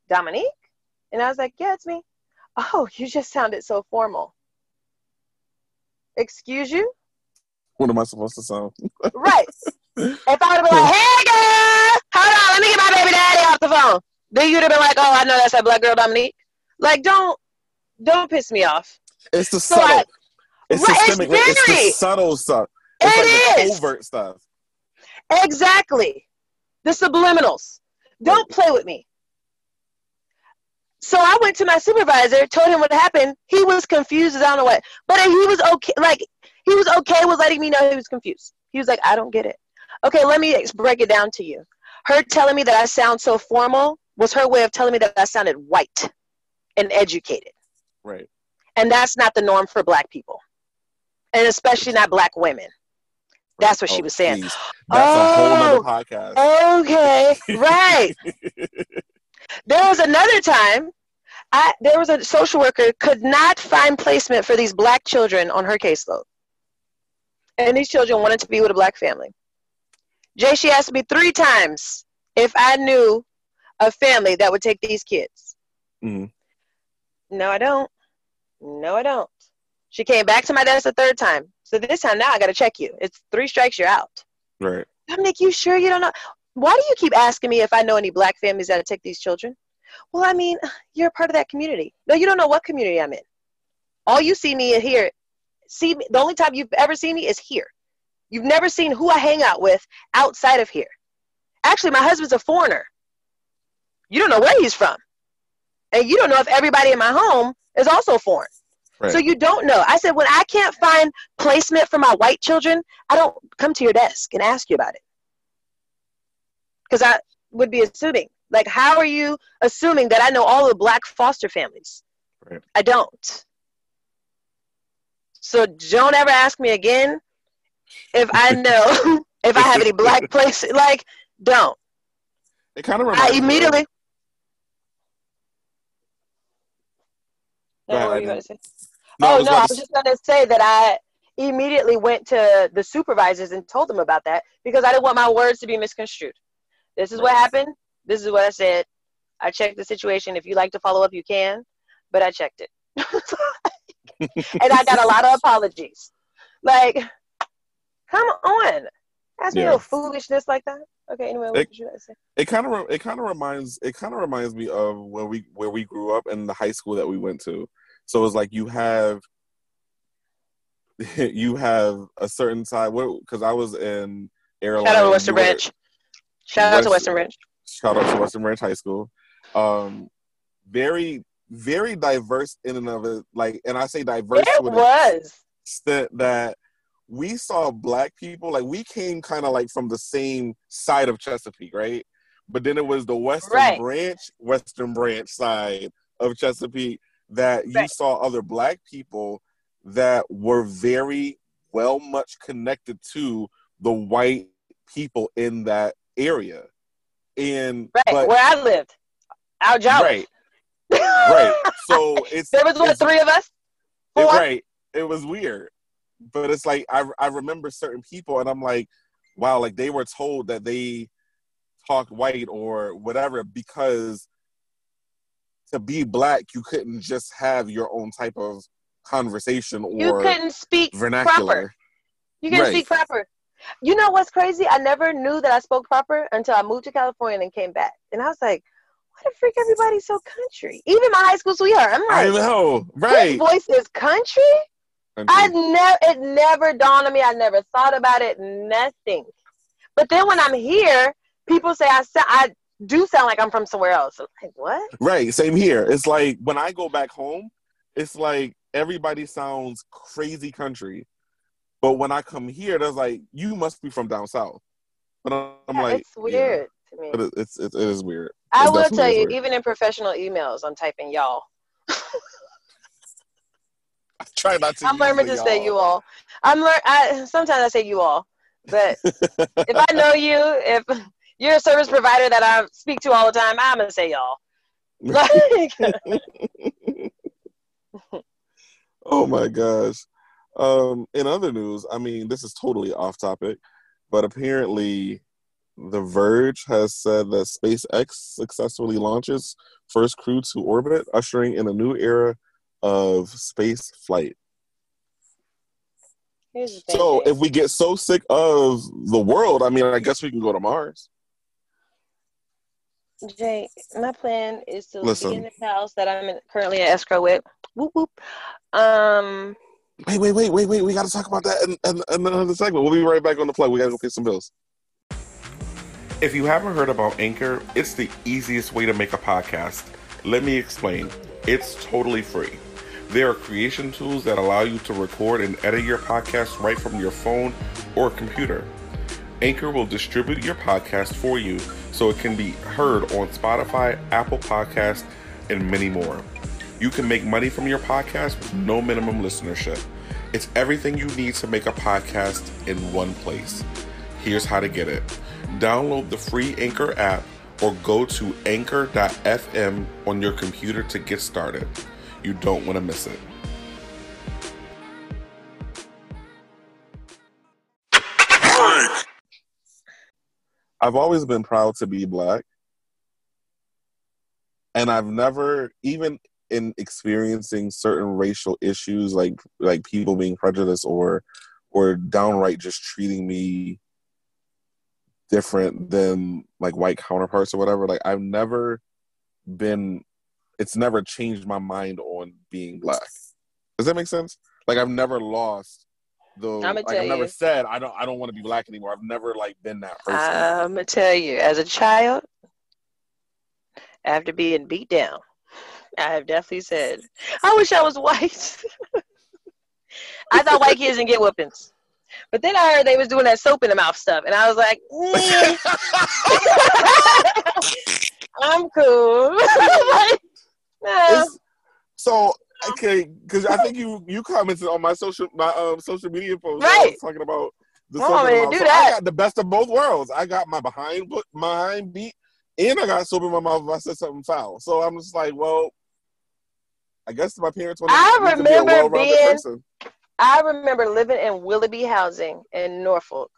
Dominique? And I was like, yeah, it's me. Oh, you just sounded so formal. Excuse you? What am I supposed to sound? right. If I would have been like, hey girl, hold on, let me get my baby daddy off the phone. Then you'd have been like, oh, I know that's that black girl Dominique. Like, don't don't piss me off. It's the so subtle. I, it's right, systemic. It's, it's, the subtle stuff. It's it like is. the covert stuff. Exactly. The subliminals. Don't play with me. So I went to my supervisor, told him what happened. He was confused as I don't know what, but he was okay. Like he was okay with letting me know he was confused. He was like, I don't get it. Okay, let me break it down to you. Her telling me that I sound so formal was her way of telling me that I sounded white and educated. Right. And that's not the norm for black people, and especially not black women. That's what oh, she was saying. Please. That's oh, a whole other podcast. Okay, right. there was another time I, there was a social worker could not find placement for these black children on her caseload and these children wanted to be with a black family. Jay, she asked me three times if I knew a family that would take these kids. Mm-hmm. No, I don't. No, I don't. She came back to my desk a third time. So this time now I got to check you. It's three strikes, you're out. Right. Dominic, you sure you don't know? Why do you keep asking me if I know any black families that take these children? Well, I mean, you're a part of that community. No, you don't know what community I'm in. All you see me here see me, the only time you've ever seen me is here. You've never seen who I hang out with outside of here. Actually, my husband's a foreigner. You don't know where he's from. And you don't know if everybody in my home is also foreign. Right. So you don't know. I said, when I can't find placement for my white children, I don't come to your desk and ask you about it. Because I would be assuming. Like, how are you assuming that I know all the black foster families? Right. I don't. So don't ever ask me again if I know If I have any black places, like don't. It kind of I reminds me of- immediately. What were you gonna say? No, oh was no, I was just gonna say that I immediately went to the supervisors and told them about that because I didn't want my words to be misconstrued. This is what happened. This is what I said. I checked the situation. If you like to follow up, you can, but I checked it, and I got a lot of apologies. Like, come on, ask me Yeah. no foolishness like that. Okay, anyway, what It- did you guys say? it kind of it kind of reminds it kind of reminds me of where we where we grew up and the high school that we went to. So it's like you have you have a certain side because I was in airline. Shout out to Western Branch. Shout out to Western Branch. Shout out to Western Branch High School. Um, very very diverse in and of it. Like, and I say diverse It was. extent that we saw black people like we came kind of like from the same side of Chesapeake, right? But then it was the Western Right. Branch, Western Branch side of Chesapeake that you Right. saw other black people that were very well much connected to the white people in that area. And Right, but where I lived. Our job. right, right. So it's there was what three of us. it- right. It was weird. But it's like I I remember certain people and I'm like, wow, like they were told that they talked white or whatever because to be black you couldn't just have your own type of conversation or You couldn't speak vernacular. proper. You couldn't Right. speak proper. You know what's crazy? I never knew that I spoke proper until I moved to California and came back. And I was like, why the freak everybody's so country? Even my high school sweetheart. I'm I like, know, his right. voice is country? I never it never dawned on me. I never thought about it, nothing. But then when I'm here, people say I I do sound like I'm from somewhere else. I'm like, what? Right, same here. It's like when I go back home, it's like everybody sounds crazy country. But when I come here, there's like, you must be from down south. But I'm Yeah, like, it's weird to me. But it, it's it, it is weird. I will tell you, weird. even in professional emails, I'm typing y'all. I try not to. I'm learning to say you all. I'm learn. I sometimes I say you all, but if I know you, if you're a service provider that I speak to all the time, I'm gonna say y'all. Like, oh my gosh. Um, in other news, I mean, this is totally off topic, but apparently, The Verge has said that SpaceX successfully launches first crew to orbit, ushering in a new era of space flight. here's the thing. So, if we get so sick of the world, I mean, I guess we can go to Mars. Jay, my plan is to Listen. be in this house that I'm in, currently in escrow with. Whoop whoop. Um, Wait, wait, wait, wait, wait. We got to talk about that in, in, in another segment. We'll be right back on the plug. We got to go pay some bills. If you haven't heard about Anchor, it's the easiest way to make a podcast. Let me explain. It's totally free. There are creation tools that allow you to record and edit your podcast right from your phone or computer. Anchor will distribute your podcast for you so it can be heard on Spotify, Apple Podcasts, and many more. You can make money from your podcast with no minimum listenership. It's everything you need to make a podcast in one place. Here's how to get it. Download the free Anchor app or go to anchor.fm on your computer to get started. You don't want to miss it. I've always been proud to be black. And I've never even in experiencing certain racial issues like like people being prejudiced or or downright just treating me different than like white counterparts or whatever like I've never been it's never changed my mind on being black. Does that make sense? Like I've never lost the I'ma like I've never you. said I don't I don't want to be black anymore. I've never like been that person. I'm gonna tell you, as a child, after being beat down, I have definitely said, "I wish I was white." I thought white kids didn't get whoopings, but then I heard they was doing that soap in the mouth stuff, and I was like, "Mm, "I'm cool." like, no. It's- so okay, because I think you you commented on my social my um social media post. Right. talking about the Come soap on, in my man, do So that. I got the best of both worlds. I got my behind book, behind beat, and I got soap in my mouth if I said something foul. So I'm just like, well, I guess my parents want I me to be a remember well-rounded being- person. I remember living in Willoughby housing in Norfolk,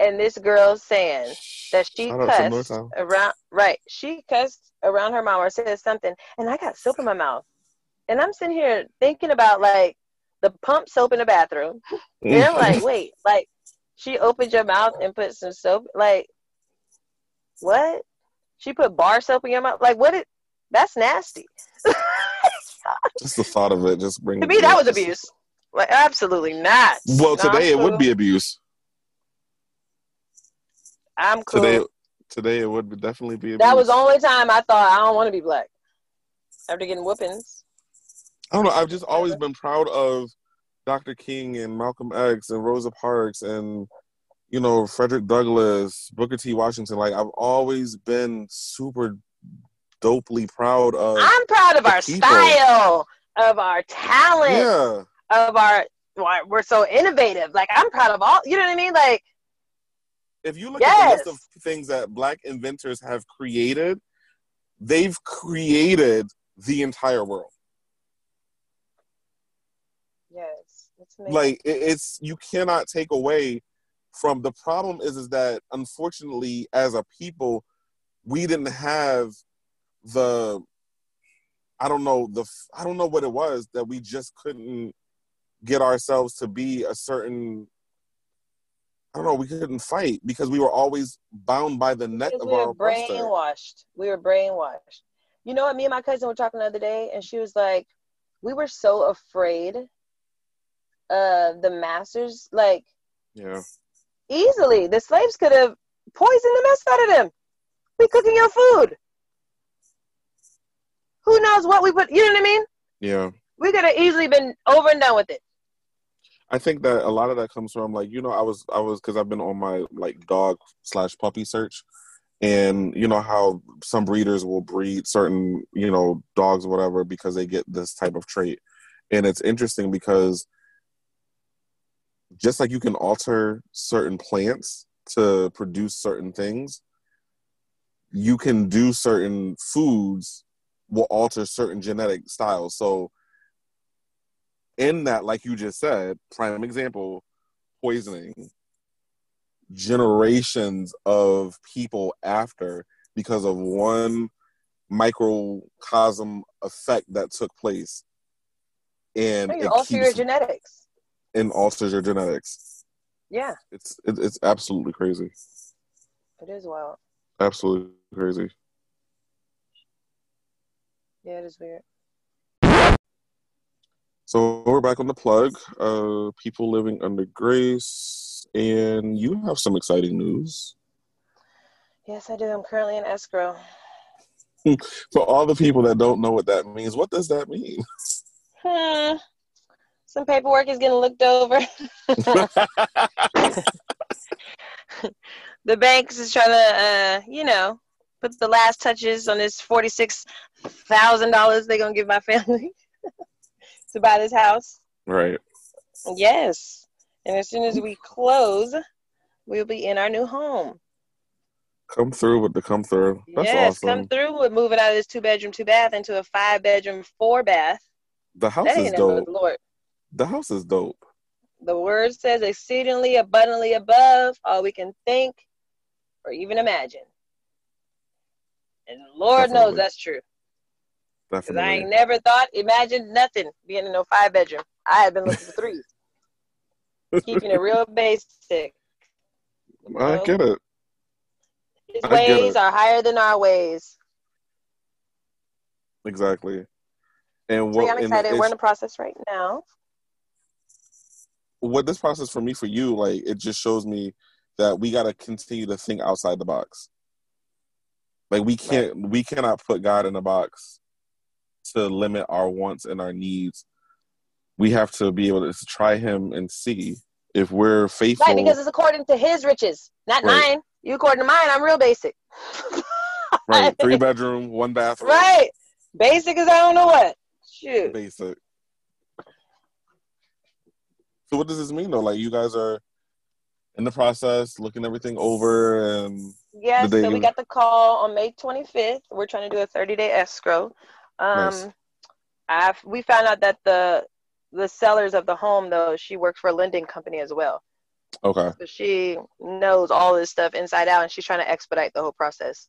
and this girl saying that she cussed around. Right, she cussed around her mom or said something, and I got soap in my mouth, and I'm sitting here thinking about like the pump soap in the bathroom, and I'm like, mm. wait, like she opened your mouth and put some soap, like what? She put bar soap in your mouth, like what? It that's nasty. just the thought of it just brings to me, that was abuse. Like absolutely not. Well, No, today it would be abuse. I'm cool. Today, today it would definitely be. Abuse. That was the only time I thought I don't want to be black. After getting whoopings. I don't know. I've just always been proud of Dr. King and Malcolm X and Rosa Parks and you know Frederick Douglass, Booker T. Washington. Like I've always been super dopely proud of. I'm proud of our people. style, of our talent, yeah, of our we're so innovative. Like I'm proud of all you know what I mean? Like if you look at the list of things that Black inventors have created, they've created the entire world. Yes. It's amazing. Like it- it's you cannot take away from the problem is is that unfortunately as a people we didn't have the i don't know the i don't know what it was that we just couldn't get ourselves to be a certain i don't know we couldn't fight because we were always bound by the net Because of we our were oppressor. brainwashed. We were brainwashed. You know what? Me and my cousin were talking the other day, and she was like, "We were so afraid of the masters. Like yeah easily, the slaves could have poisoned the mess out of them. We cooking your food. Who knows what we put? You know what I mean? yeah We could have easily been over and done with it. I think that a lot of that comes from like you know I was I was because I've been on my like dog slash puppy search, and you know how some breeders will breed certain you know dogs or whatever because they get this type of trait, and it's interesting because just like you can alter certain plants to produce certain things, you can do certain foods will alter certain genetic styles. So in that, like you just said, prime example, poisoning generations of people after because of one microcosm effect that took place and You it alter your genetics. And alters your genetics. Yeah, It's it, it's absolutely crazy, it is wild. absolutely crazy. Yeah, it is weird. So we're back on the plug. Uh, people living under grace, and you have some exciting news Yes, I do. I'm currently in escrow. for all the people that don't know what that means. What does that mean? Hmm. Some paperwork is getting looked over. the banks is trying to, uh, you know, put the last touches on this forty-six thousand dollars they're gonna give my family to buy this house. right. Yes, and as soon as we close, we'll be in our new home. Come through with the come through. That's yes, awesome. come through with moving out of this two-bedroom, two-bath into a five-bedroom, four-bath. the house That is ain't nothing but dope. the Lord. The house is dope. The word says exceedingly abundantly above all we can think or even imagine. And Lord knows that's true. Because I ain't never thought, imagined nothing being in no five bedroom. I had been looking for threes. Keeping it real basic. I get it. His I ways it. are higher than our ways. Exactly. And So what I'm excited. We're in the process right now. What this process for me for you like it just shows me that we got to continue to think outside the box like we can't we cannot put god in a box to limit our wants and our needs we have to be able to try him and see if we're faithful Right, because it's according to his riches, not Right. mine. You according to mine, I'm real basic. right three bedroom one bathroom Right. Basic as I don't know what. Shoot. basic so what does this mean though like you guys are in the process, looking everything over, and Yeah, so we got the call on May 25th. We're trying to do a 30 day escrow. Um, Nice. I've, we found out that the the sellers of the home, though, she works for a lending company as well. okay, So she knows all this stuff inside out, and she's trying to expedite the whole process,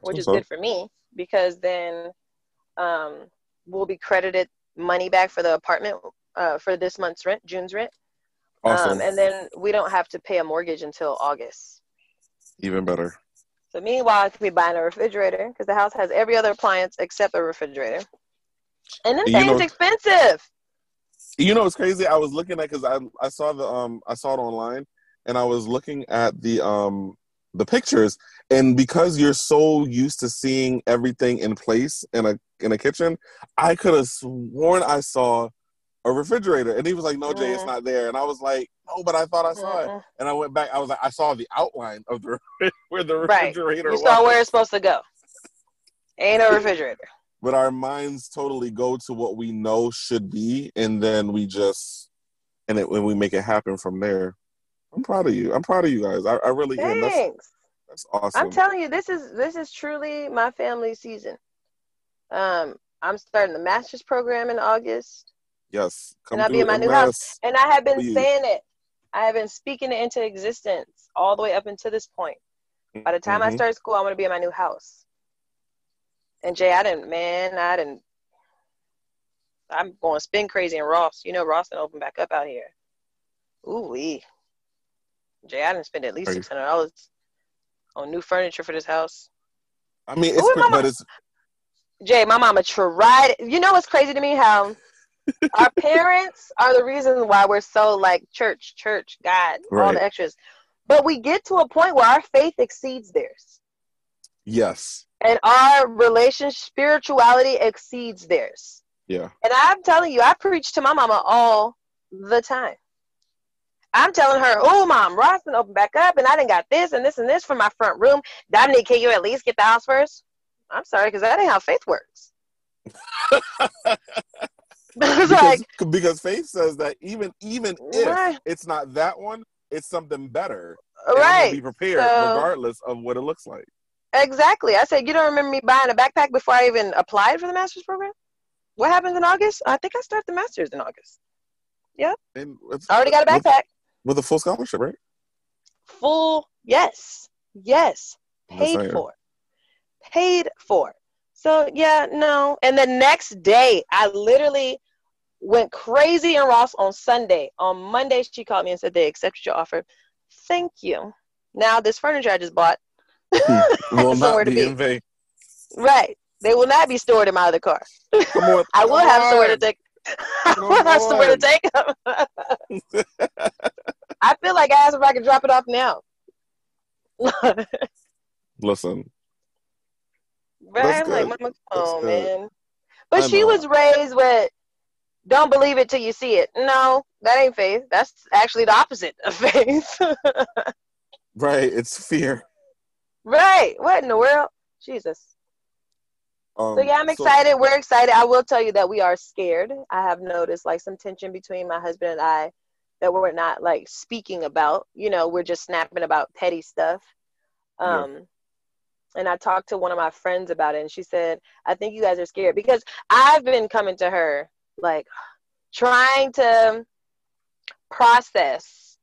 which is good for me because then um, we'll be credited money back for the apartment uh, for this month's rent, June's rent, awesome, um, and then we don't have to pay a mortgage until August. even better. So meanwhile, I could be buying a refrigerator because the house has every other appliance except a refrigerator. And then things know- expensive. You know, it's crazy. I was looking at because I I saw the um I saw it online, and I was looking at the um the pictures, and because you're so used to seeing everything in place in a in a kitchen, I could have sworn I saw a refrigerator, and he was like, "No, Jay, it's not there," and I was like, "No, but I thought I saw it." And I went back. I was like, I saw the outline of the where the Right. refrigerator You was. saw where it's supposed to go. Ain't no refrigerator. but our minds totally go to what we know should be, and then we just and it when we make it happen from there. I'm proud of you. I'm proud of you guys. I, I really am. That's Thanks. that's awesome. I'm telling you, this is this is truly my family season. Um, I'm starting the master's program in August, yes, come And I'll be in my new MS. and I have been Please. saying it. I have been speaking it into existence all the way up until this point. By the time I Mhm. start school, I'm gonna be in my new house. And Jay, I didn't, man, I didn't. I'm going to spin crazy in Ross. You know, Ross didn't open back up out here. Ooh wee. Jay, I didn't spend at least six hundred dollars on new furniture for this house. I mean, it's Ooh, but it's Jay, my mama tried. You know what's crazy to me? How our parents are the reason why we're so like church, church, God, all the extras. But we get to a point where our faith exceeds theirs. yes, and our relationship spirituality exceeds theirs. yeah, And I'm telling you, I preach to my mama all the time. I'm telling her, "Oh, mom, Ross open back up, and I didn't got this and this and this from my front room. Dominique, can you at least get the house first? I'm sorry, because that ain't how faith works. because, like, because faith says that even even if Right. it's not that one, it's something better. And right, be prepared So- regardless of what it looks like. exactly. I said, you don't remember me buying a backpack before I even applied for the master's program? What happens in August? I think I start the master's in August. And it's, I already got a backpack. with a full scholarship, right? full yes yes paid for paid for so yeah no and the next day i literally went crazy in ross on sunday on monday she called me and said they accepted your offer thank you now this furniture i just bought hmm. Will somewhere not be in vain. right they will not be stored in my other car on, i will come have somewhere to take I Come will have somewhere to take them. I feel like I asked if I could drop it off now. Listen, Right? I'm like. Mama, oh good. man. But I she know. was raised with don't believe it till you see it. No, that ain't faith. That's actually the opposite of faith. right? It's fear. right. What in the world? Jesus. Um, So yeah, I'm excited. We're excited. I will tell you that we are scared. I have noticed like some tension between my husband and I that we're not like speaking about. You know, we're just snapping about petty stuff. Yeah. Um and I talked to one of my friends about it and she said, I think you guys are scared because I've been coming to her like trying to process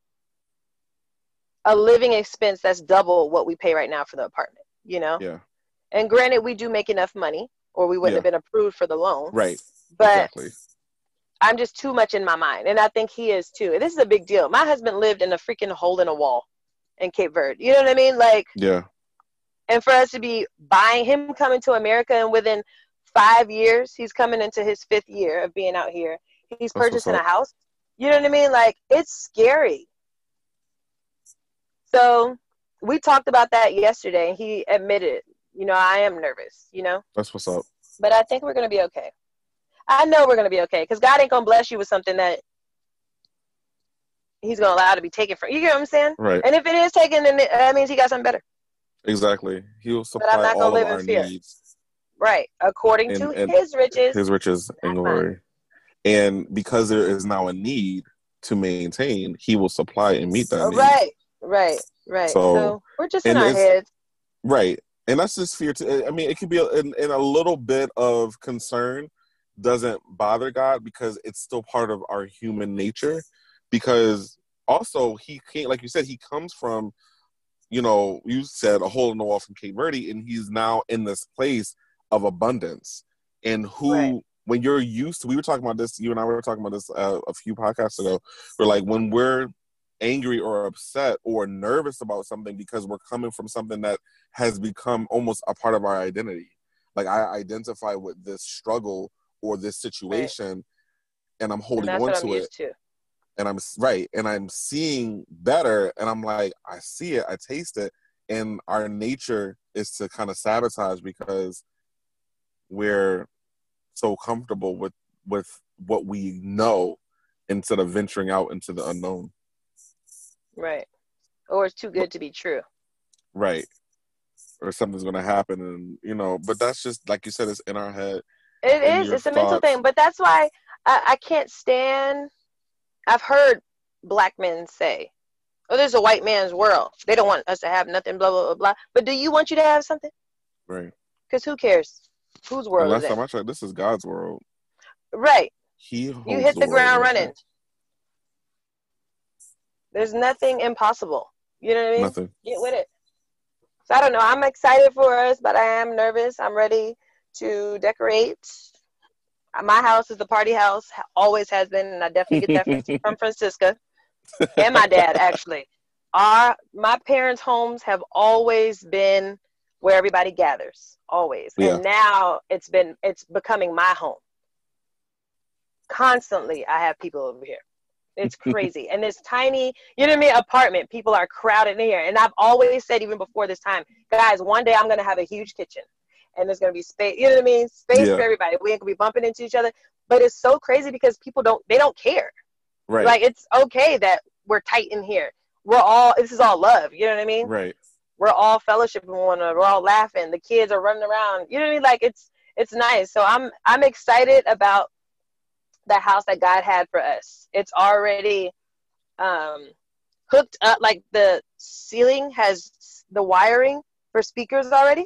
a living expense that's double what we pay right now for the apartment, you know? yeah, And granted, we do make enough money, or we wouldn't Yeah. have been approved for the loan. right. But exactly. I'm just too much in my mind, and I think he is too. And this is a big deal. My husband lived in a freaking hole in a wall in Cape Verde. You know what I mean? Like, Yeah, and for us to be buying him coming to America, and within five years, he's coming into his fifth year of being out here. He's purchasing a house. You know what I mean? Like, it's scary. So we talked about that yesterday. and He admitted, you know, I am nervous. You know. that's what's up. but I think we're gonna be okay. I know we're gonna be okay because God ain't gonna bless you with something that He's gonna allow to be taken from you. Get what I'm saying? Right, And if it is taken, then that means He got something better, exactly. He will supply all of our fear. needs, right? According And- to and His riches. His riches and glory. And because there is now a need to maintain, He will supply and meet that need. right? Right, right. So- So, we're just in our heads. Right. And that's just fear to I mean, it could be in, in a little bit of concern doesn't bother God because it's still part of our human nature. Because also he can't like you said, he comes from, you know, you said a hole in the wall from Cape Verde, and he's now in this place of abundance. And who Right. when you're used to we were talking about this, you and I were talking about this uh, a few podcasts ago. We're like when we're angry or upset or nervous about something because we're coming from something that has become almost a part of our identity. Like I identify with this struggle or this situation, and I'm And holding that's on to it, to. and I'm right, and I'm seeing better, and I'm like, I see it, I taste it, and our nature is to kind of sabotage because we're so comfortable with with what we know instead of venturing out into the unknown. Right. Or it's too good to be true. right or something's going to happen and you know but that's just like you said it's in our head It is, and is. your It's a mental thing, but that's why I, I can't stand. I've heard black men say, "Oh, there's a white man's world. They don't want us to have nothing." Blah blah blah blah. But do you want you to have something? right Because who cares? Whose and world last is time i checked this is god's world Right. he You hit the, world ground running. There's nothing impossible. You know what I mean? nothing Get with it. So I don't know. I'm excited for us, but I am nervous. I'm ready to decorate. My house is the party house, always has been, and I definitely get that from- from Francisca and my dad. Actually, our my parents' homes have always been where everybody gathers, always, Yeah. and now it's been it's becoming my home. Constantly, I have people over here. It's crazy, and this tiny, you know what I mean, apartment. People are crowded in here, and I've always said, even before this time, guys, one day I'm gonna have a huge kitchen, and there's gonna be space. You know what I mean? Space Yeah. for everybody. We ain't gonna be bumping into each other, but it's so crazy because people don't they don't care. right Like it's okay that we're tight in here. We're all this is all love. You know what I mean? right We're all fellowshipping with one another. We're all laughing. The kids are running around. You know what I mean? Like it's it's nice. So I'm I'm excited about the house that God had for us. It's already um hooked up like the ceiling has the wiring for speakers already.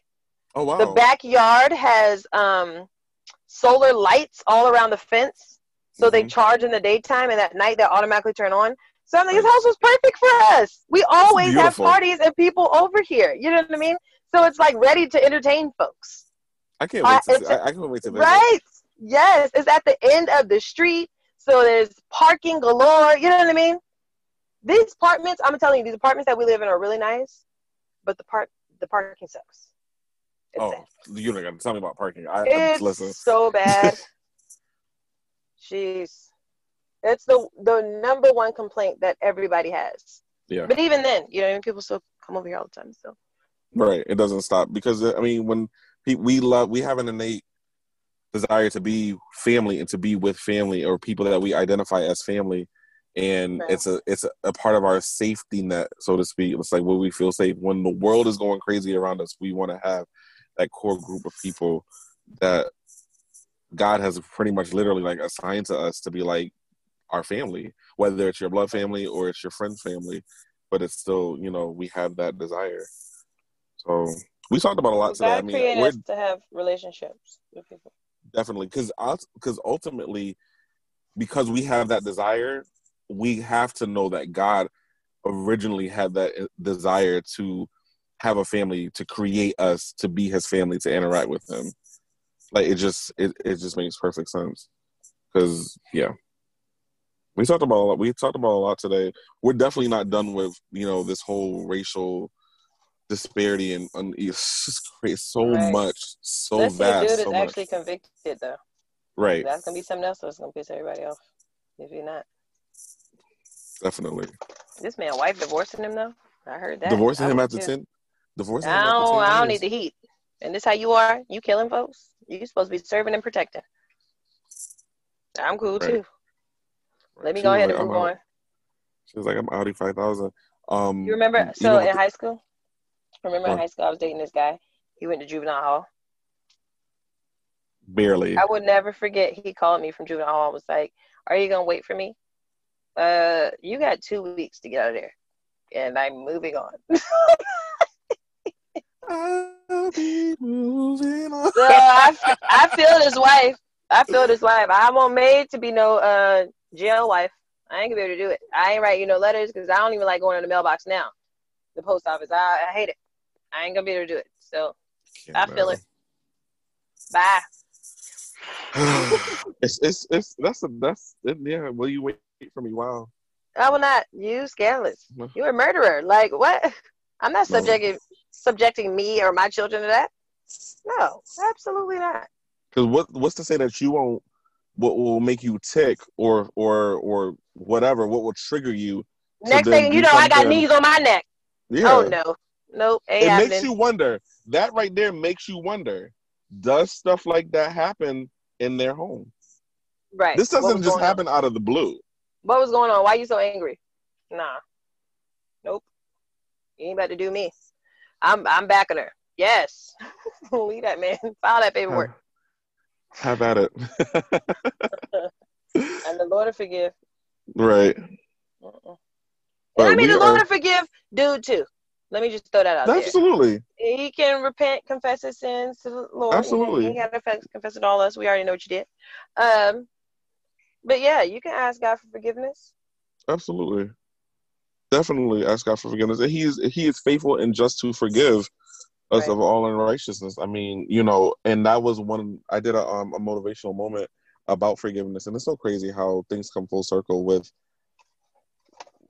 oh wow The backyard has um solar lights all around the fence. So they Mhm. charge in the daytime and at night they automatically turn on. So I'm like, this house was perfect for us. We always have parties and people over here. You know what I mean? So it's like ready to entertain folks. i can't uh, wait to see, it's- I, I can't wait to visit. Right? Yes. It's at the end of the street. So there's parking galore. You know what I mean? These apartments, I'm telling you, these apartments that we live in are really nice, but the park the parking sucks. It's oh sad. you're not gonna tell me about parking i It's listen so bad. Jeez. It's the the number one complaint that everybody has. yeah But even then, you know, people still come over here all the time. So right it doesn't stop because i mean when we love we have an innate desire to be family and to be with family or people that we identify as family and Right. it's a it's a, a part of our safety net so to speak it's like where we feel safe when the world is going crazy around us we want to have that core group of people that god has pretty much literally like assigned to us to be like our family whether it's your blood family or it's your friend's family but it's still you know we have that desire. So we talked about a lot today. I mean created we're us to have relationships with people. definitely because because ultimately because we have that desire we have to know that god originally had that uh, desire to have a family to create us to be his family to interact with him. Like it just it, it just makes perfect sense. Because yeah we talked about a lot, we talked about a lot today we're definitely not done with you know this whole racial disparity and, and it's just crazy so Right. much so Let's vast dude is much. actually convicted though. right That's gonna be something else that's gonna piss everybody off. If you're not. definitely This man wife divorcing him though. I heard that. divorcing him after too. 10 divorcing I don't 10 I don't years. need the heat. And this how you are? You killing folks? You supposed to be serving and protecting. I'm cool Right. too. Let me She go ahead like, and move on. she was like i'm audi 5000 um You remember? So with in the- high school, remember in high school, I was dating this guy. He went to juvenile hall. barely I would never forget. He called me from juvenile hall. and Was like, "Are you gonna wait for me? Uh, you got two weeks to get out of there. and I'm moving on. I'll be moving on. so I, I feel his wife. I feel his wife. I won't made to be no uh jail wife. I ain't gonna be able to do it. I ain't write you no letters because I don't even like going to the mailbox now. The post office. I, I hate it. I ain't gonna be able to do it. So I feel it. Bye. it's it's it's that's a that's it, yeah. Will you wait for me? Wow. I will not. You scandalous. You're a murderer. Like what? I'm not No. subjecting subjecting me or my children to that. No, absolutely not. Because what what's to say that you won't? What will make you tick or or or whatever? What will trigger you? Next thing you know, I got knees on my neck. Yeah. Oh no, nope, ain't it happening. makes you wonder. That right there makes you wonder. Does stuff like that happen in their home? right. This doesn't just going on? happen out of the blue. What was going on? Why are you so angry? Nah. Nope. You ain't about to do me. I'm I'm backing her. Yes. Leave that man. File that paperwork. Have at it. And the Lord will forgive. right. Uh-uh. But And I mean the Lord are- will forgive dude too. Let me just throw that out there. Absolutely. He can repent, confess his sins to the Lord. Absolutely. He got to confess, confess it to all us. We already know what you did. Um, but yeah, you can ask God for forgiveness. Absolutely. Definitely ask God for forgiveness. And he is he is faithful and just to forgive us Right. of all unrighteousness. I mean, you know, and that was one I did a um a motivational moment about forgiveness. And it's so crazy how things come full circle with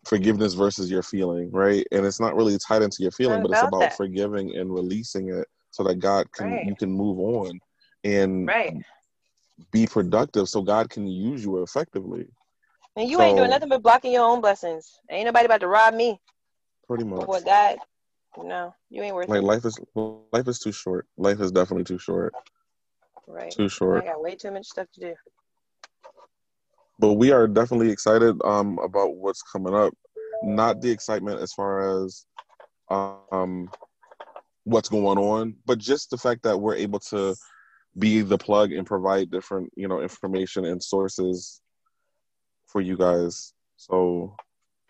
forgiveness versus your feeling, right? And it's not really tied into your feeling, but it's about that. forgiving and releasing it so that God can Right. you can move on and Right. be productive so God can use you effectively. And you ain't doing nothing but blocking your own blessings. Ain't nobody about to rob me Pretty much. what God. No, you ain't worth Like it. life is life is too short. Life is definitely too short. Right. Too short. I got way too much stuff to do. But we are definitely excited um about what's coming up. Not the excitement as far as um what's going on, but just the fact that we're able to be the plug and provide different, you know, information and sources for you guys. So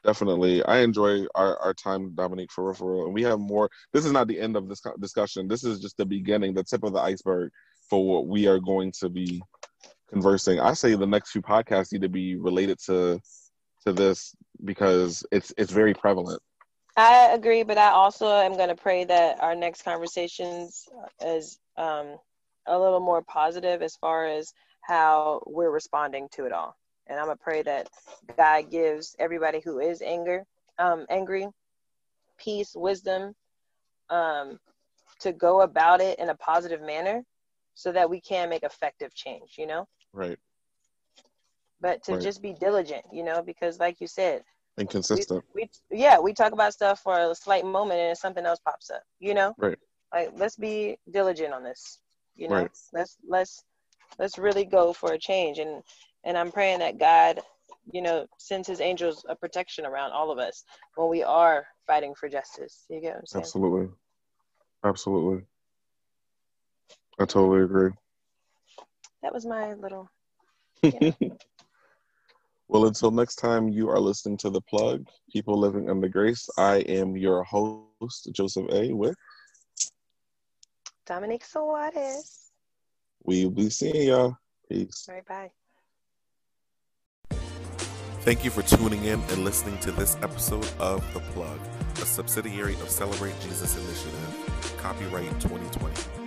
definitely I enjoy our, our time, Dominique, for real, for real. And we have more this is not the end of this discussion. This is just the beginning, the tip of the iceberg for what we are going to be conversing. I say the next few podcasts need to be related to to this because it's it's very prevalent. I agree, but I also am going to pray that our next conversations is um, a little more positive as far as how we're responding to it all. And I'm going to pray that God gives everybody who is anger, um, angry, peace, wisdom, um, to go about it in a positive manner, so that we can make effective change. You know, Right. but to Right. just be diligent. You know, because like you said, And consistent. we yeah we talk about stuff for a slight moment and something else pops up you know Right. like let's be diligent on this you know Right. let's let's let's really go for a change and and i'm praying that god you know sends his angels a protection around all of us when we are fighting for justice you get what i'm saying Absolutely. Absolutely. I totally agree. that was my little well, until next time you are listening to The Plug, People Living Under Grace, I am your host, Joseph A. With dominique Soares. we will be seeing y'all. Peace. all right bye Thank you for tuning in and listening to this episode of The Plug, a subsidiary of Celebrate Jesus Initiative. Copyright 2020.